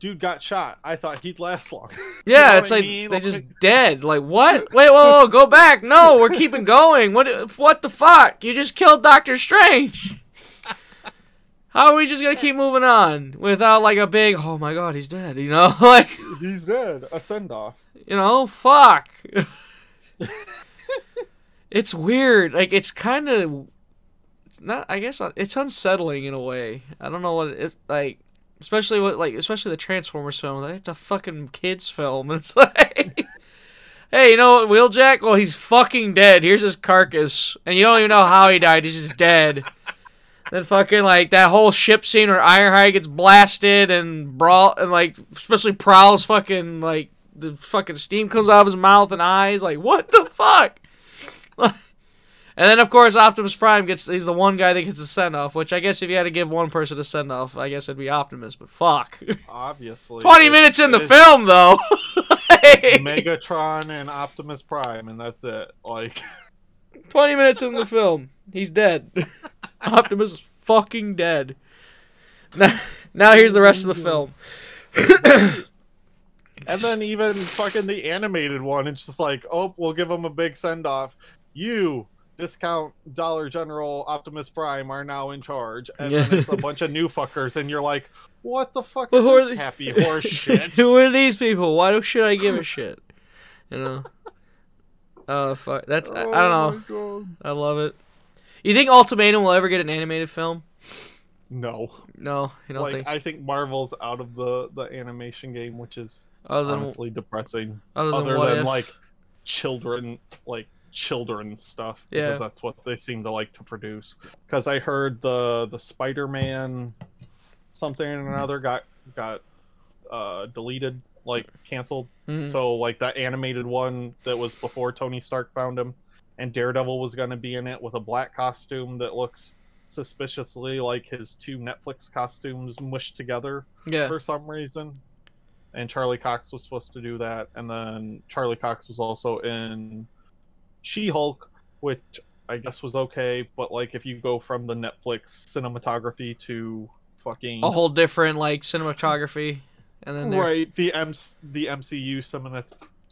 dude got shot. I thought he'd last long. [laughs] You Yeah, know it's what I like mean? they just dead. Like what? [laughs] Wait, whoa, whoa, go back! No, we're keeping [laughs] going. What? What the fuck? You just killed Doctor Strange. How are we just gonna keep moving on without like a big? Oh my god, he's dead. You know, [laughs] like he's dead. A send off. you know, fuck. [laughs] it's weird. Like it's kind of not. I guess it's unsettling in a way. I don't know what it is like. Especially what like especially the Transformers film. Like, it's a fucking kids film. And [laughs] it's like, hey, you know what, Wheeljack? Well, he's fucking dead. Here's his carcass, and you don't even know how he died. He's just dead. Then fucking like that whole ship scene where Ironhide gets blasted and brawl and like especially Prowl's fucking like the fucking steam comes out of his mouth and eyes. Like what the fuck? [laughs] and then of course Optimus Prime gets he's the one guy that gets a send off. Which I guess if you had to give one person a send off, I guess it'd be Optimus. But fuck, [laughs] Obviously. twenty minutes in the film though. [laughs] Megatron and Optimus Prime, and that's it. Like, Twenty minutes in the film, he's dead. Optimus is fucking dead. Now, now here's the rest of the film. [coughs] and then even fucking the animated one, it's just like, oh, we'll give him a big send off. You discount Dollar General Optimus Prime are now in charge, and then Yeah. it's a bunch of new fuckers, and you're like, what the fuck Well, is who are this happy [laughs] horse shit? Who are these people? Why do should I give a shit? You know. [laughs] Oh fuck! That's I, I don't oh know. I love it. You think Ultimatum will ever get an animated film? No, No, you don't like think. I think Marvel's out of the the animation game, which is Other than honestly depressing. other than other than like children like children stuff Yeah. because that's what they seem to like to produce because i heard the the spider-man something and another got got uh deleted like canceled Mhm. so like that animated one that was before tony stark found him and daredevil was going to be in it with a black costume that looks suspiciously like his two netflix costumes mushed together yeah, for some reason. And Charlie Cox was supposed to do that. And then Charlie Cox was also in She Hulk, which I guess was okay. But like if you go from the Netflix cinematography to fucking a whole different like cinematography, and then there- right the M the MCU cinema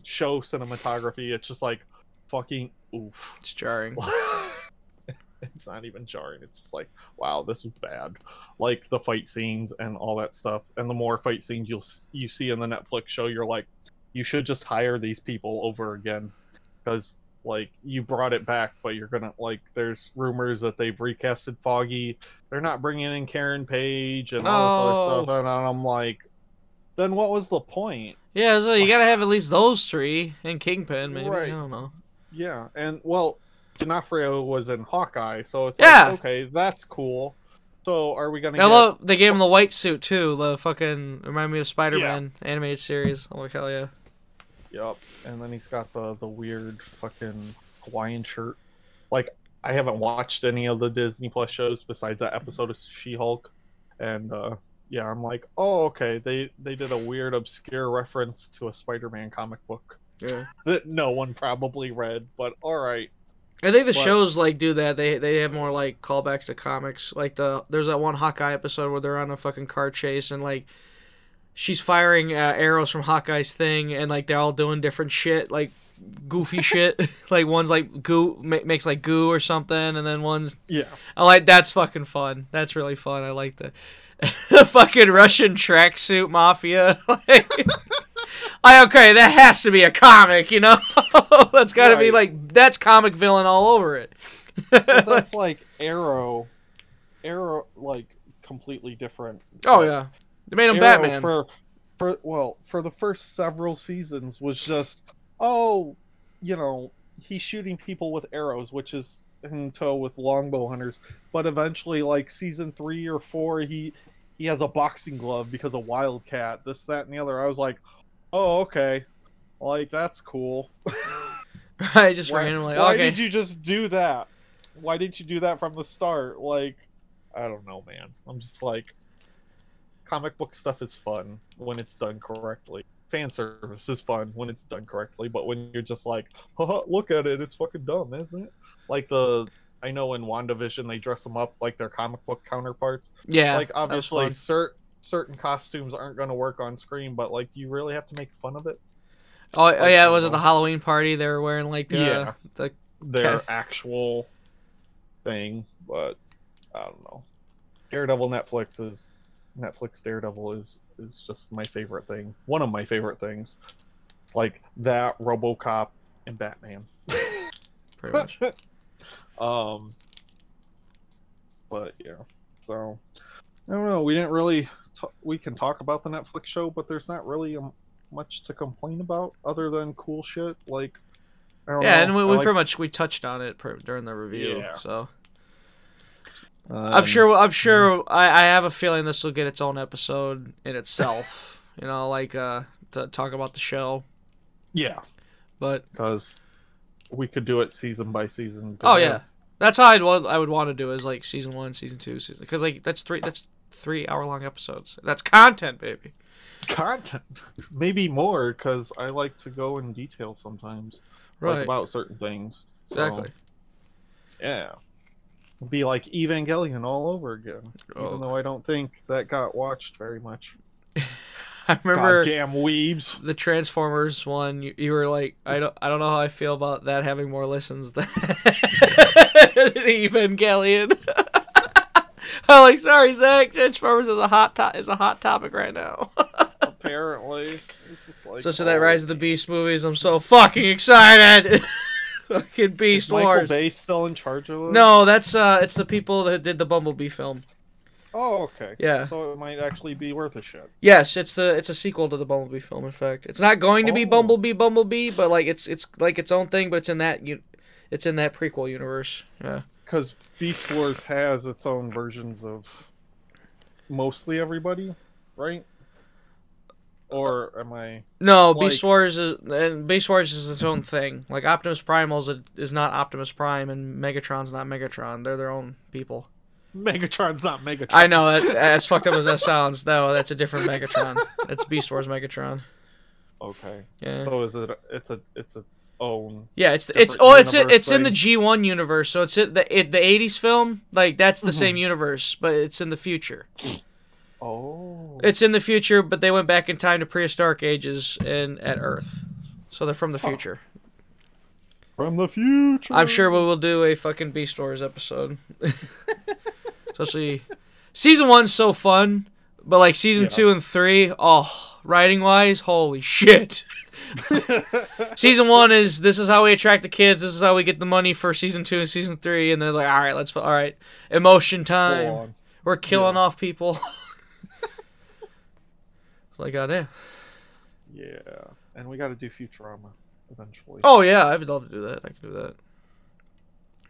show cinematography, it's just like fucking oof. it's jarring. [laughs] it's not even jarring. It's like, wow, this is bad. Like the fight scenes and all that stuff. And the more fight scenes you'll you see in the Netflix show, you're like, you should just hire these people over again, because like you brought it back, but you're gonna like. There's rumors that they've recasted Foggy. They're not bringing in Karen Page and all this other stuff. And I'm like, then what was the point? Yeah, so you gotta have at least those three and Kingpin, maybe. Right. I don't know. Yeah, and well, D'Onofrio was in Hawkeye, so it's Yeah. like, okay, that's cool. So are we gonna? I get... love they gave him the white suit too. The fucking remind me of Spider Man animated series. Oh hell yeah! Yep, and then he's got the the weird fucking Hawaiian shirt. Like I haven't watched any of the Disney Plus shows besides that episode of She Hulk, and uh yeah, I'm like, oh okay, they they did a weird obscure reference to a Spider-Man comic book Yeah. that no one probably read, but all right. I think the But- shows like do that. They they have more like callbacks to comics. Like the there's that one Hawkeye episode where they're on a fucking car chase and like she's firing uh, arrows from Hawkeye's thing and like they're all doing different shit like goofy [laughs] shit. [laughs] like one's like goo ma- makes like goo or something and then one's Yeah, I like that's fucking fun. That's really fun. I like the the [laughs] fucking Russian tracksuit mafia. [laughs] like, like, okay, that has to be a comic, you know. [laughs] that's got to be like that's comic villain all over it. That's like Arrow, Arrow like completely different. oh yeah, they made him Arrow Batman. for for well for the first several seasons was just oh you know he's shooting people with arrows which is in tow with longbow hunters. But eventually like season three or four he he has a boxing glove because of wildcat this that and the other. I was like oh okay. Like that's cool. [laughs] I just why, randomly. why okay, did you just do that? Why didn't you do that from the start? Like i don't know man. I'm just like comic book stuff is fun when it's done correctly fan service is fun when it's done correctly but when you're just like Haha, look at it it's fucking dumb isn't it like the i know in wandavision they dress them up like their comic book counterparts yeah, like obviously fun. cer- certain costumes aren't going to work on screen, but like you really have to make fun of it. Oh, oh yeah, it was at the Halloween party? They were wearing like uh, Yeah. the Their actual thing, but I don't know. Daredevil Netflix is Netflix Daredevil is is just my favorite thing. One of my favorite things. It's like that RoboCop and Batman. [laughs] pretty much. [laughs] um but yeah so i don't know we didn't really t- we can talk about the netflix show but there's not really um, much to complain about other than cool shit like I don't yeah, know, and we, we like- pretty much we touched on it per, during the review. Yeah. So um, I'm sure. I'm sure. I, I have a feeling this will get its own episode in itself. [laughs] you know, like uh, to talk about the show. yeah But because we could do it season by season oh yeah, that's how I'd want. I would want to do is like season one, season two, season because like that's three. That's three hour long episodes. That's content, baby. content [laughs] maybe more because i like to go in detail sometimes like Right. about certain things So, Exactly. Yeah. Be like Evangelion all over again. Oh. Even though I don't think that got watched very much. [laughs] I remember Goddamn weebs. the Transformers one. You, you were like, I don't, I don't know how I feel about that having more listens than [laughs] Evangelion. [laughs] I'm like, sorry, Zach. Transformers is a hot to- is a hot topic right now. Apparently. Like, so, so that Rise of the Beast movies, I'm so fucking excited. [laughs] fucking Beast Is Michael Wars. Bay still in charge of it? No, that's uh, it's the people that did the Bumblebee film. Oh, okay. Yeah. So it might actually be worth a shit. Yes, it's the it's a sequel to the Bumblebee film. In fact, it's not going to be Oh. Bumblebee Bumblebee, but like it's it's like its own thing, but it's in that you, it's in that prequel universe. Yeah. Because Beast Wars has its own versions of mostly everybody, right? Or am I? No, Like- Beast Wars is and Beast Wars is its own thing. Like Optimus Primal is, is not Optimus Prime, and Megatron's not Megatron. They're their own people. Megatron's not Megatron. I know that as fucked up as that sounds. No, that's a different Megatron. That's Beast Wars Megatron. Okay. Yeah. So is it? It's a. It's its own. Yeah, it's it's oh it's universe it's in the. G one universe, so it's in the it, the eighties film. Like that's the Mm-hmm. same universe, but it's in the future. Oh. It's in the future, but they went back in time to prehistoric ages and at Earth, so they're from the future. From the future. I'm sure we will do a fucking Beast Wars episode. [laughs] Especially season one's so fun, but like season Yeah. two and three, oh, writing wise, holy shit. [laughs] season one is this is how we attract the kids. This is how we get the money for season two and season three, and then it's like, all right, let's all right, emotion time. We're killing Yeah. off people. [laughs] it's like, goddamn. Yeah, and we got to do Futurama eventually. Oh yeah, I would love to do that. I could do that.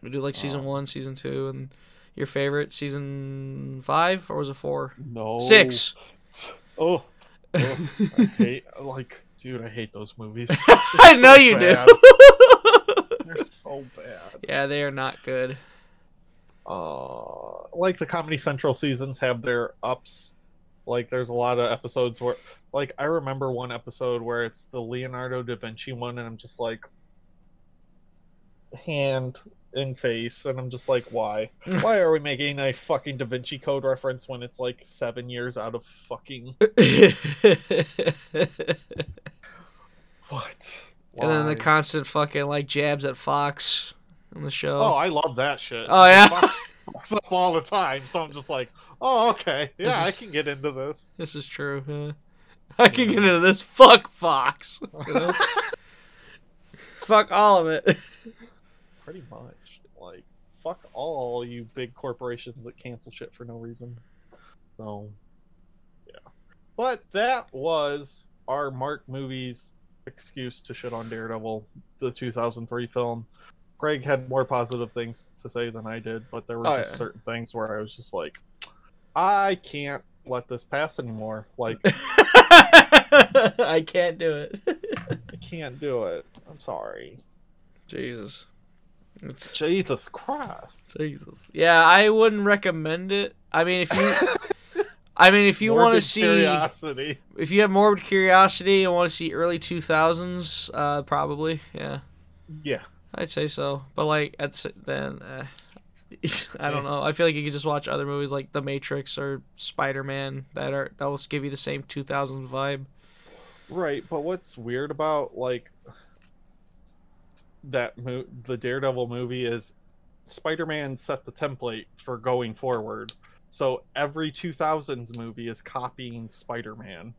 We do like season one, season two, and your favorite season five or was it four? no. Six. [laughs] Oh. oh, I hate like, dude, I hate those movies. [laughs] I They're know you bad. do. They're so bad. yeah, they are not good. Uh, like the Comedy Central seasons have their ups. Like, there's a lot of episodes where, like, I remember one episode where it's the Leonardo da Vinci one, and I'm just like, hand in face, and I'm just like, why? [laughs] why are we making a fucking Da Vinci Code reference when it's like seven years out of fucking [laughs] what? And then the constant fucking like jabs at Fox on the show. Oh, I love that shit. Oh, yeah? Fucks up all the time, so I'm just like, oh, okay, yeah, I can get into this. This is true. Yeah. I can get into this. Fuck Fox. [laughs] you know? Fuck all of it. [laughs] Pretty much, like, fuck all you big corporations that cancel shit for no reason. So, yeah. But that was our Mark movies excuse to shit on Daredevil, the 2003 film. Greg had more positive things to say than I did, but there were Oh, just yeah. certain things where I was just like, I can't let this pass anymore. Like, [laughs] I can't do it. I can't do it. I'm sorry. Jesus. It's Jesus Christ. Jesus. Yeah, I wouldn't recommend it. I mean, if you, [laughs] I mean, if you want to see, curiosity. if you have morbid curiosity and want to see early two thousands, uh, probably, yeah, Yeah. I'd say so. But like, at then, uh, [laughs] I don't know. I feel like you could just watch other movies like The Matrix or Spider Man that are that will give you the same 2000s vibe. Right, but what's weird about like that mo- the Daredevil movie is Spider-Man set the template for going forward. So every 2000s movie is copying Spider-Man.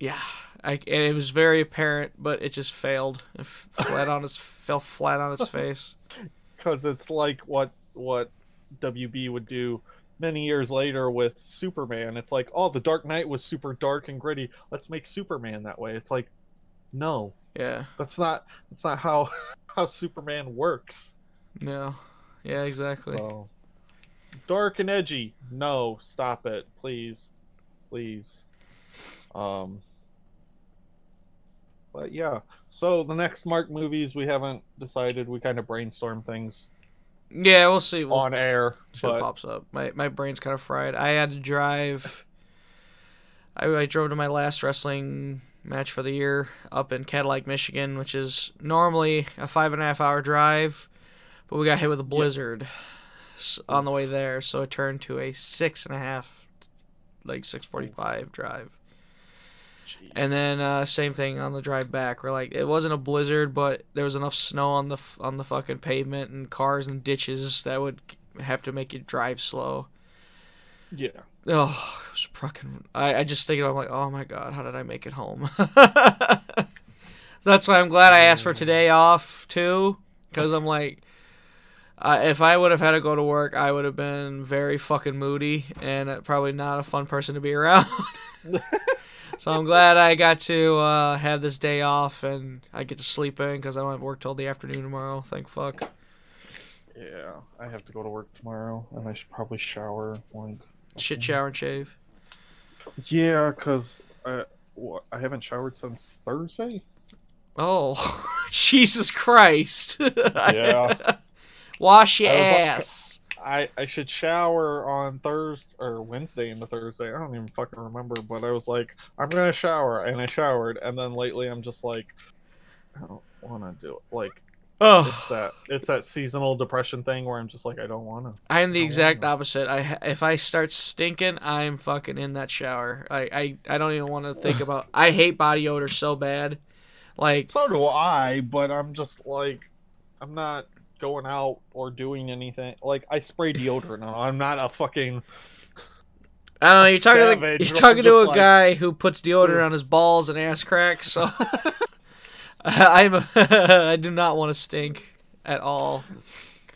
Yeah, I, and it was very apparent, but it just failed. It [laughs] flat on its fell flat on its face. Cuz it's like what what WB would do many years later with Superman. It's like, "Oh, the Dark Knight was super dark and gritty. Let's make Superman that way." It's like, "No, Yeah, that's not that's not how [laughs] how Superman works." no, yeah, exactly. So dark and edgy. No, stop it, please, please. Um, but yeah. So the next Mark movies we haven't decided. We kind of brainstorm things Yeah, we'll see. We'll, on air. shit But pops up. My my brain's kind of fried. I had to drive. I, I drove to my last wrestling match for the year up in Cadillac, Michigan, which is normally a five and a half hour drive, but we got hit with a blizzard s on the way there, so it turned to a six and a half, like six forty five drive. Jeez. And then uh, same thing on the drive back. We're like, it wasn't a blizzard, but there was enough snow on the f- on the fucking pavement and cars and ditches that would have to make you drive slow. yeah, Oh, it was fucking. I, I just think I'm like, oh my god, how did I make it home? [laughs] That's why I'm glad I asked for today off too, because I'm like, uh, if I would have had to go to work, I would have been very fucking moody and uh, probably not a fun person to be around. [laughs] [laughs] so I'm glad I got to uh, have this day off and I get to sleep in because I don't have work till the afternoon tomorrow. Thank fuck. yeah. I have to go to work tomorrow, and I should probably shower. Like, Shit, shower and shave. yeah, cause I I haven't showered since Thursday. Oh, [laughs] Jesus Christ! [laughs] Yeah. Wash your was like- ass. I, I should shower on Thursday or Wednesday into Thursday. I don't even fucking remember, but I was like, I'm gonna shower, and I showered, and then lately I'm just like, I don't want to do it. Like Oh, it's that it's that seasonal depression thing where I'm just like, I don't want to. I'm the exact wanna. opposite. I if I start stinking, I'm fucking in that shower. I I, I don't even want to think [laughs] about. I hate body odor so bad. Like So do I, but I'm just like, I'm not going out or doing anything. Like I spray deodorant. now. I'm not a fucking. I don't know. You're talking to the, you're talking to a like- guy who puts deodorant on his balls and ass cracks. So [laughs] [laughs] I'm [laughs] I do not want to stink at all.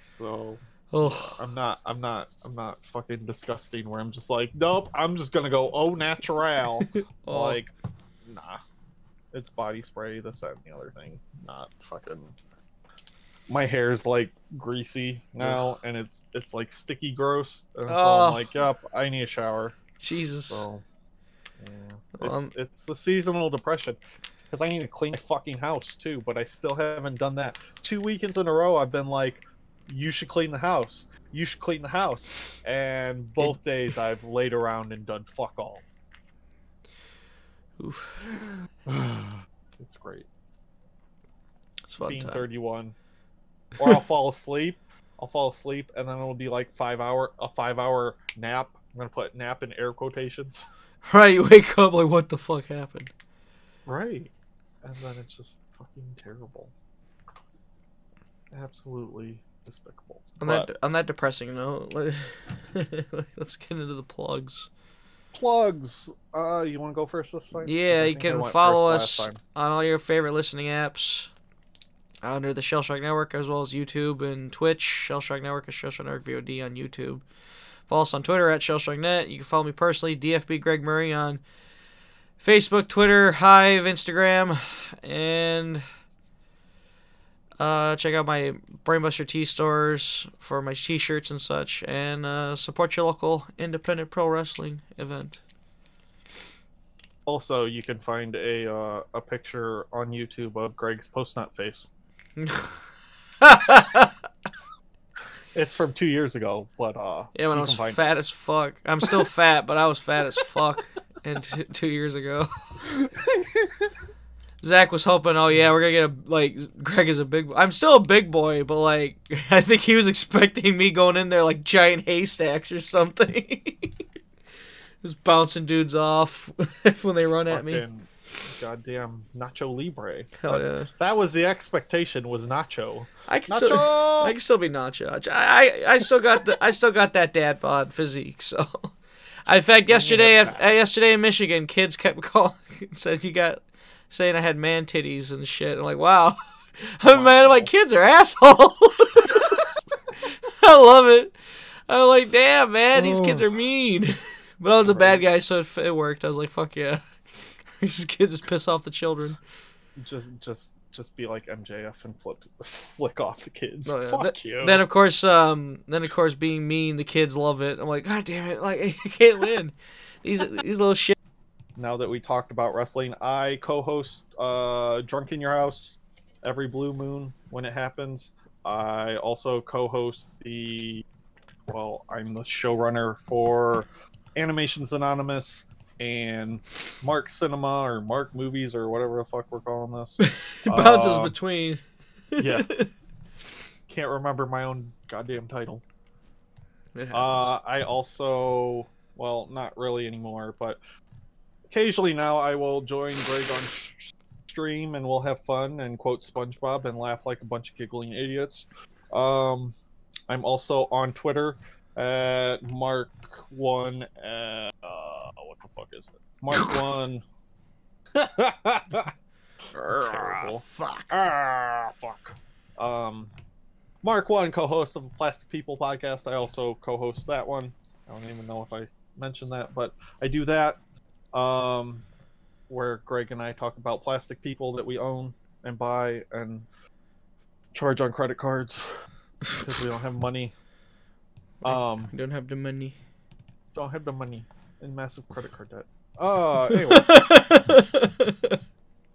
So Oh, I'm not. I'm not. I'm not fucking disgusting. Where I'm just like, nope. I'm just gonna go au natural. Oh. Like, nah. It's body spray. This that and the other thing. Not fucking. My hair is like greasy now, and it's it's like sticky gross. And so Oh. I'm like, yep. I need a shower. Jesus. So, yeah. It's, um, it's the seasonal depression. Because I need to clean my fucking house too, but I still haven't done that. Two weekends in a row, I've been like, you should clean the house. You should clean the house. And both days, I've laid around and done fuck all. Oof. [sighs] It's great. It's fun Being time. 31. Or I'll [laughs] fall asleep. I'll fall asleep, and then it'll be like five hour a five hour nap. I'm gonna put nap in air quotations. [laughs] Right, you wake up like, what the fuck happened? Right. And then it's just fucking terrible. Absolutely despicable. On But that on that depressing note, let- [laughs] let's get into the plugs. plugs. Uh, you want to go first this time? 'Cause Yeah, you can follow us on all your favorite listening apps under the Shellshock Network as well as YouTube and Twitch. Shellshock Network is Shellshock Network VOD on YouTube. Follow us on Twitter at ShellshockNet. You can follow me personally, DFB Greg Murray on Facebook, Twitter, Hive, Instagram, and uh, check out my Brainbuster T stores for my t-shirts and such, and uh, support your local independent pro wrestling event. Also, you can find a uh, a picture on YouTube of Greg's post nut face. [laughs] It's from two years ago, but uh, Yeah, when I was fat as fuck. I'm still [laughs] fat, but I was fat as fuck and t- two years ago. [laughs] Zach was hoping, oh yeah, we're gonna get a like Greg is a big. I'm still a big boy, but like I think he was expecting me going in there like giant haystacks or something, just bouncing dudes off when they run at me. Goddamn Nacho Libre. Hell But yeah. That was the expectation was Nacho. I can Nacho! still, I can still be Nacho. I, I, I still got the, I still got that dad bod physique. So, in fact, yesterday, it uh, yesterday in Michigan, kids kept calling, [laughs] and said you got, saying I had man titties and shit. I'm like, wow, [laughs] I'm man, my kids are assholes. [laughs] I love it. I'm like, damn, man, these kids are mean. But I was a bad guy, so it, it worked. I was like, fuck yeah. [laughs] Kids just piss off the children. Just just just be like MJF and flip flick off the kids. Oh, yeah. Fuck Th- you. Then of course, um, then of course, being mean, the kids love it. I'm like, God damn it! Like [laughs] I can't win. These these little shit. now that we talked about wrestling, I co-host uh, Drunk in Your House every blue moon when it happens. I also co-host the well, I'm the showrunner for Animations Anonymous and Mark Cinema or Mark Movies or whatever the fuck we're calling this. [laughs] bounces Uh, between. yeah. [laughs] Can't remember my own goddamn title. Uh, I also, well, not really anymore, but occasionally now I will join Greg on sh- stream and we'll have fun and quote SpongeBob and laugh like a bunch of giggling idiots. Um, I'm also on Twitter at Mark One. Uh, what the fuck is it? Mark [laughs] One. [laughs] terrible. fuck. Ah, fuck. Um, Mark One, co-host of the Plastic People podcast. I also co-host that one. I don't even know if I mentioned that, but I do that. Um, where Greg and I talk about plastic people that we own and buy and charge on credit cards [laughs] because we don't have money. Um, I don't have the money. don't have the money and massive credit card debt. [laughs] Uh, anyway.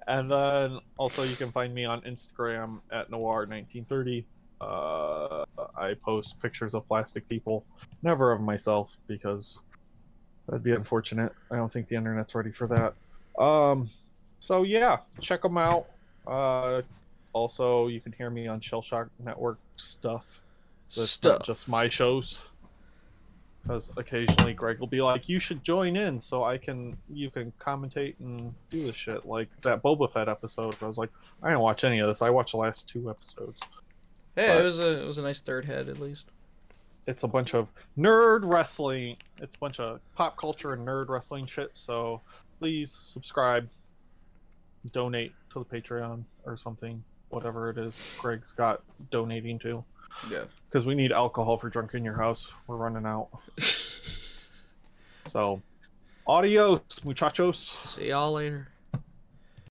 And then also you can find me on Instagram at noir1930. Uh, I post pictures of plastic people, never of myself because that'd be unfortunate. I don't think the internet's ready for that. Um, so yeah, check them out. Uh, also, you can hear me on Shell Shock Network stuff. Not Stuff. just my shows. Because occasionally Greg will be like, "You should join in, so I can you can commentate and do this shit." Like that Boba Fett episode. I was like, I didn't watch any of this. I watched the last two episodes. Hey, But- it was a it was a nice third head at least. It's a bunch of nerd wrestling. It's a bunch of pop culture and nerd wrestling shit. So please subscribe, donate to the Patreon or something, whatever it is Greg's got donating to. Yeah. Because we need alcohol for drunk in your house. We're running out. [laughs] So, adios, muchachos. See y'all later.